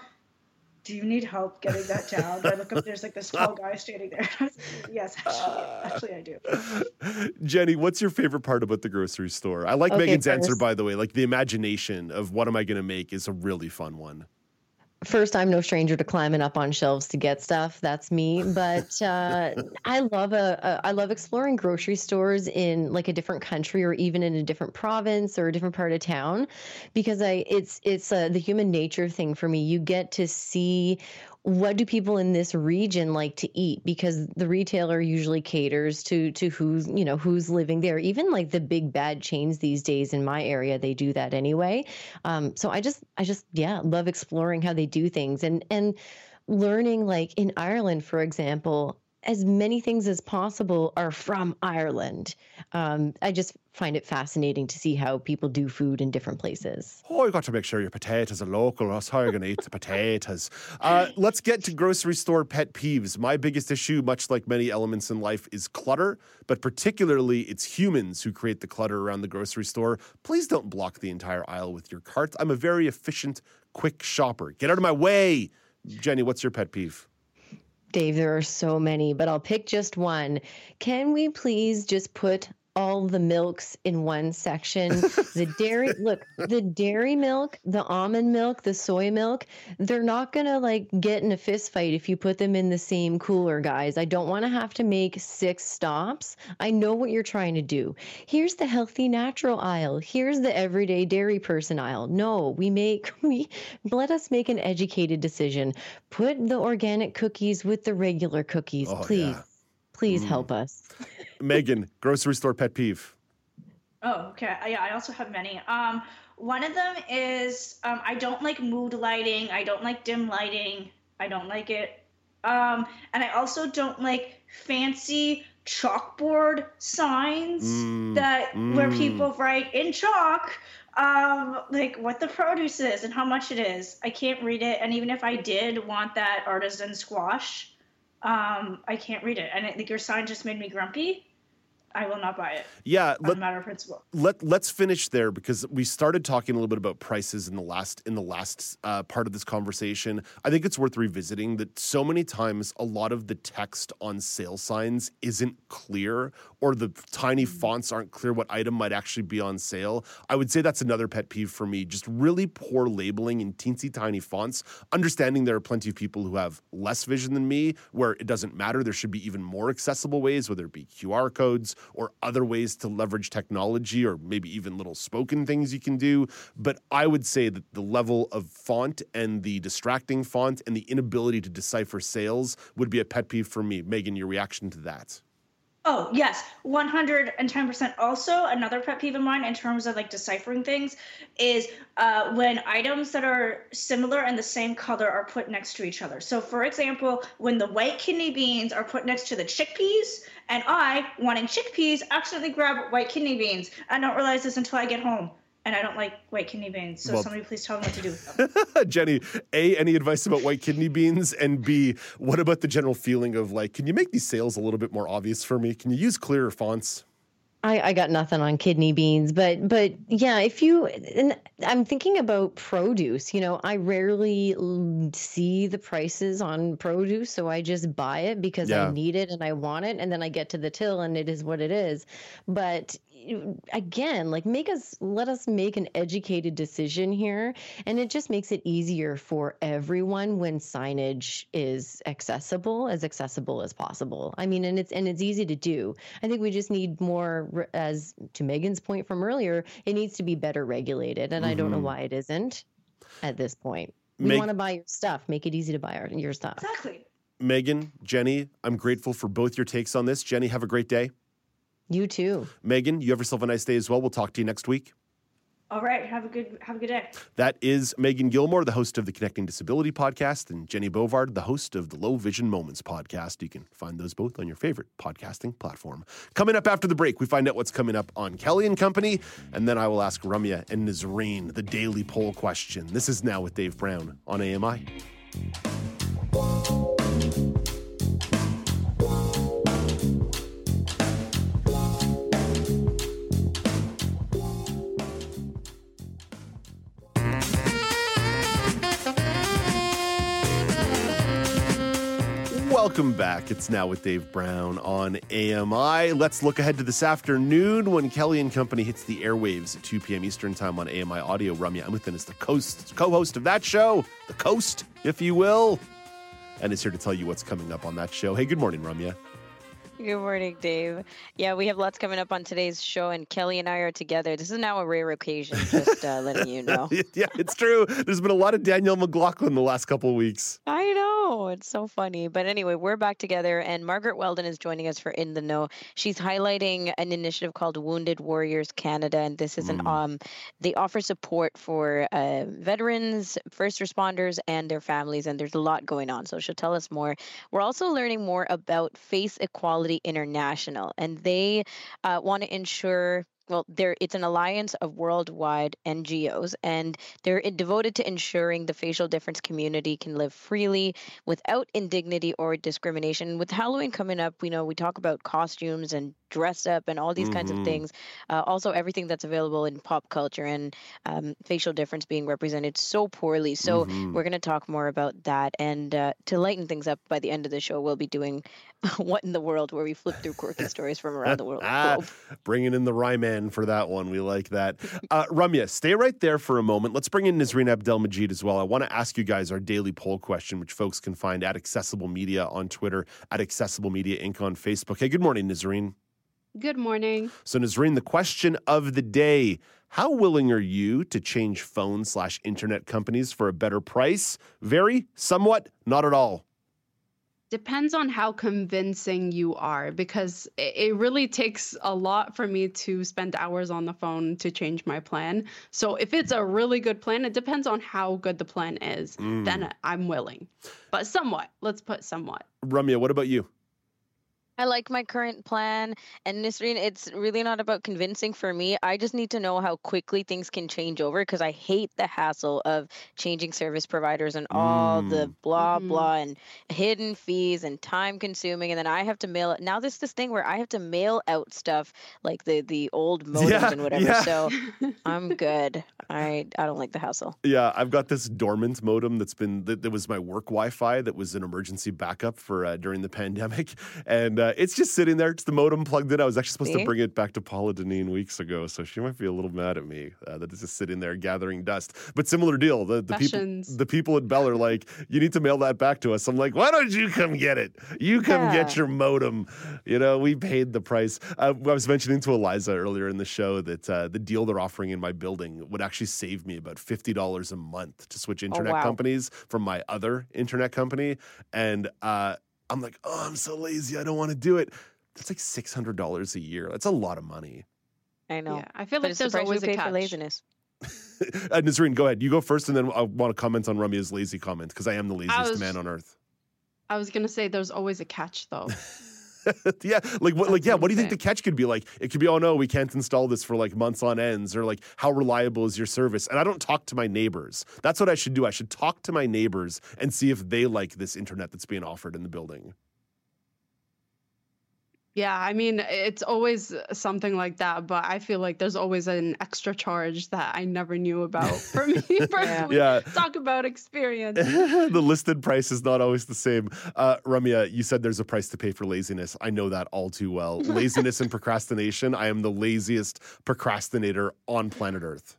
Do you need help getting that down? I look up, there's like this tall guy standing there. Like, *laughs* yes, actually, uh, actually, I do. Jenny, what's your favorite part about the grocery store? I like Okay, Megan's answer, by the way. Like the imagination of what am I going to make is a really fun one. First, I'm no stranger to climbing up on shelves to get stuff. That's me. But *laughs* uh, I love a, a I love exploring grocery stores in like a different country or even in a different province or a different part of town, because I it's it's uh, the human nature thing for me. You get to see what do people in this region like to eat? Because the retailer usually caters to to who's you know who's living there. Even like the big bad chains these days in my area they do that anyway. Um, so i just i just yeah love exploring how they do things. And and learning like in ireland for example as many things as possible are from ireland um, i just find it fascinating to see how people do food in different places Oh, you've got to make sure your potatoes are local, or else how are you going to eat the potatoes? Uh, let's get to grocery store pet peeves. My biggest issue, much like many elements in life, is clutter, but particularly it's humans who create the clutter around the grocery store. Please don't block the entire aisle with your cart. I'm a very efficient, quick shopper. Get out of my way. Jenny, what's your pet peeve? Dave, there are so many, but I'll pick just one. Can we please just put all the milks in one section? *laughs* the dairy, look, the dairy milk, the almond milk, the soy milk, they're not going to like get in a fist fight if you put them in the same cooler, guys. I don't want to have to make six stops. I know what you're trying to do. Here's the healthy natural aisle. Here's the everyday dairy person aisle. No, we make *laughs* we let us make an educated decision. Put the organic cookies with the regular cookies, Oh, please. yeah. Please Mm. help us. *laughs* Megan, grocery store pet peeve. Oh, okay. Uh, Yeah, I also have many. Um, one of them is um, I don't like mood lighting. I don't like dim lighting. I don't like it. Um, and I also don't like fancy chalkboard signs Mm, that where mm. people write in chalk um like what the produce is and how much it is i can't read it and even if i did want that artisan squash um i can't read it. And I think your sign just made me grumpy. I will not buy it. Yeah, a matter of principle. let let's finish there because we started talking a little bit about prices in the last in the last uh, part of this conversation. I think it's worth revisiting that so many times a lot of the text on sale signs isn't clear or the tiny mm-hmm. fonts aren't clear what item might actually be on sale. I would say that's another pet peeve for me. Just really poor labeling in teensy tiny fonts. Understanding there are plenty of people who have less vision than me, where it doesn't matter. There should be even more accessible ways, whether it be QR codes or other ways to leverage technology or maybe even little spoken things you can do. But I would say that the level of font and the distracting font and the inability to decipher sales would be a pet peeve for me. Megan, your reaction to that? Oh, yes, 110%. Also, another pet peeve of mine in terms of like deciphering things is uh, when items that are similar and the same color are put next to each other. So, for example, when the white kidney beans are put next to the chickpeas, and I, wanting chickpeas, accidentally grab white kidney beans. I don't realize this until I get home. And I don't like white kidney beans. So, Well- somebody please tell me what to do. with them. *laughs* Jenny, A, any advice about white kidney beans? And B, what about the general feeling of like, can you make these sales a little bit more obvious for me? Can you use clearer fonts? I, I got nothing on kidney beans, but but yeah, if you and I'm thinking about produce, you know, I rarely see the prices on produce, so I just buy it because Yeah. I need it and I want it, and then I get to the till and it is what it is. But you- again, like make us let us make an educated decision here, and it just makes it easier for everyone when signage is accessible, as accessible as possible. I mean, and it's and it's easy to do. I think we just need more, as to Megan's point from earlier, it needs to be better regulated, and I don't know Mhm. why it isn't at this point. We Meg- want to buy your stuff. Make it easy to buy our, your stuff. Exactly. Megan, Jenny, I'm grateful for both your takes on this. Jenny, have a great day. You too. Megan, you have yourself a nice day as well. We'll talk to you next week. All right. Have a good have a good day. That is Megan Gilmore, the host of the Connecting Disability podcast, and Jenny Bovard, the host of the Low Vision Moments podcast. You can find those both on your favorite podcasting platform. Coming up after the break, we find out what's coming up on Kelly and Company, and then I will ask Ramya and Nazreen the daily poll question. This is now with Dave Brown on AMI. Welcome back. It's now with Dave Brown on AMI. Let's look ahead to this afternoon when Kelly and Company hits the airwaves at 2 p.m. Eastern Time on AMI Audio. Ramya Amuthan is the co-host of that show, the Coast, if you will, and is here to tell you what's coming up on that show. Hey, good morning, Ramya. Good morning, Dave. Yeah, we have lots coming up on today's show, and Kelly and I are together. This is now a rare occasion, just uh, *laughs* letting you know. *laughs* yeah, it's true. There's been a lot of Danielle McLaughlin the last couple of weeks. I know. It's so funny. But anyway, we're back together, and Margaret Weldon is joining us for In the Know. She's highlighting an initiative called Wounded Warriors Canada, and this is an um they offer support for uh, veterans, first responders, and their families, and there's a lot going on. So she'll tell us more. We're also learning more about Face Equality International, and they uh, want to ensure well there it's an alliance of worldwide ngos and they're devoted to ensuring the facial difference community can live freely without indignity or discrimination. With halloween coming up we know we talk about costumes and dress up and all these kinds of Mhm. things uh, also everything that's available in pop culture and um, facial difference being represented so poorly so Mhm. we're going to talk more about that and uh, to lighten things up by the end of the show we'll be doing *laughs* what in the world where we flip through quirky *laughs* stories from around the world ah, bringing in the Ryman for that one. We like that. Uh, Ramya, stay right there for a moment. Let's bring in Nazreen Abdelmajid as well. I want to ask you guys our daily poll question, which folks can find at Accessible Media on Twitter, at Accessible Media Inc. on Facebook. Hey, good morning, Nazreen. Good morning. So, Nazreen, the question of the day How willing are you to change phone slash internet companies for a better price? Very, somewhat, not at all. Depends on how convincing you are because it, really takes a lot for me to spend hours on the phone to change my plan. So if it's a really good plan, it depends on how good the plan is. Mm. Then I'm willing. But somewhat. Let's put somewhat. Ramya, what about you? I like my current plan. And Nazreen, it's really not about convincing for me. I just need to know how quickly things can change over because I hate the hassle of changing service providers and all the Mm. blah, Mhm. blah, and hidden fees and time consuming. And then I have to mail it. Now, there's this thing where I have to mail out stuff like the, the old *laughs* modems Yeah, and whatever. yeah. So *laughs* I'm good. I, I don't like the hassle. Yeah, I've got this dormant modem that's been that, that was my work Wi-Fi that was an emergency backup for uh, during the *laughs* pandemic, and uh, it's just sitting there. It's the modem plugged in. I was actually supposed See? to bring it back to Paula Deneen weeks ago, so she might be a little mad at me uh, that it's just sitting there gathering dust. But similar deal. The the people the people at Bell are like, you need to mail that back to us. I'm like, why don't you come get it? You come get your modem. You know, we paid the price. Uh, I was mentioning to Eliza earlier in the show that uh, the deal they're offering in my building would actually save me about fifty dollars a month to switch internet wow. companies from my other internet company. And uh, I'm like, oh, I'm so lazy. I don't want to do it. That's like six hundred dollars a year. That's a lot of money. I know. Yeah, I feel But like it's the there's price we always a pay for catch. laziness. *laughs* Uh, Nazreen, go ahead. You go first, and then I want to comment on Ramya's lazy comment because I am the laziest was- man on earth. I was gonna say there's always a catch though. *laughs* *laughs* yeah, like what? Like yeah, what do you think the catch could be? Like it could be, oh no, we can't install this for like months on ends, or like how reliable is your service? And I don't talk to my neighbors. That's what I should do. I should talk to my neighbors and see if they like this internet that's being offered in the building. Yeah, I mean, it's always something like that, but I feel like there's always an extra charge that I never knew about *laughs* for me *laughs* personally. Yeah. Talk about experience. *laughs* the listed price is not always the same. Uh, Ramya, you said there's a price to pay for laziness. I know that all too well. Laziness and procrastination. I am the laziest procrastinator on planet Earth.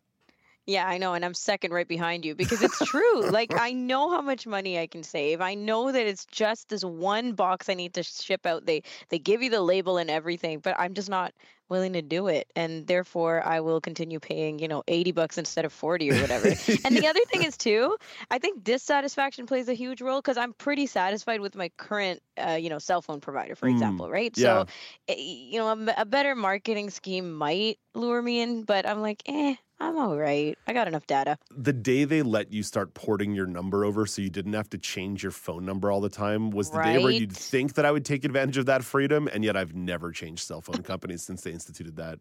Yeah, I know, and I'm second right behind you because it's true. like *laughs* I know how much money I can save. I know that it's just this one box I need to ship out. They they give you the label and everything, but I'm just not willing to do it, and therefore I will continue paying, you know, 80 bucks instead of 40 or whatever. *laughs* and the other thing is too, I think dissatisfaction plays a huge role because I'm pretty satisfied with my current, uh, you know, cell phone provider, for Mm, example, right? yeah. So, eh, you know, a better marketing scheme might lure me in, but I'm like, eh, I'm all right. I got enough data. The day they let you start porting your number over so you didn't have to change your phone number all the time was the day where you'd think that I would take advantage of that freedom, and yet I've never changed cell phone companies since they instituted that.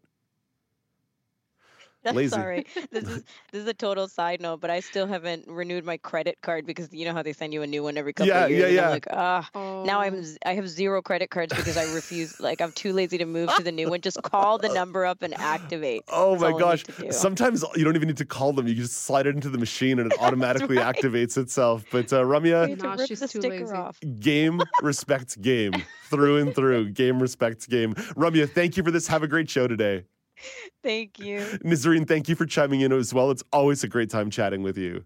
That's Lazy. all right. *laughs* This is this is a total side note, but I still haven't renewed my credit card because you know how they send you a new one every couple Yeah, of years. yeah, and yeah. I'm like, ah, now I'm z- I have zero credit cards because I refuse. *laughs* like I'm too lazy to move to the new one. Just call the number up and activate. Oh That's my all I need gosh. Sometimes you don't even need to call them. You just slide it into the machine and it *laughs* automatically right. activates itself. But uh, Ramya, need to Nah, rip she's the too sticker lazy. off. game respects game through and through. Game respects game. Ramya, thank you for this. Have a great show today. *laughs* Thank you. Nazreen, thank you for chiming in as well. It's always a great time chatting with you.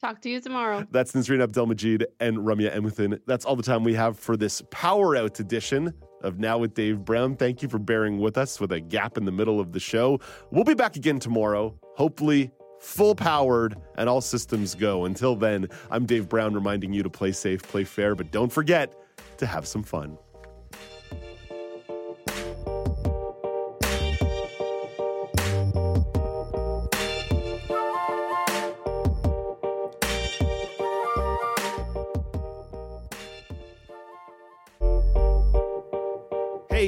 Talk to you tomorrow. That's Nazreen Abdelmajid and Ramya Amuthan. That's all the time we have for this Power Out edition of Now with Dave Brown. Thank you for bearing with us with a gap in the middle of the show. We'll be back again tomorrow, hopefully full powered and all systems go. Until then, I'm Dave Brown reminding you to play safe, play fair, but don't forget to have some fun.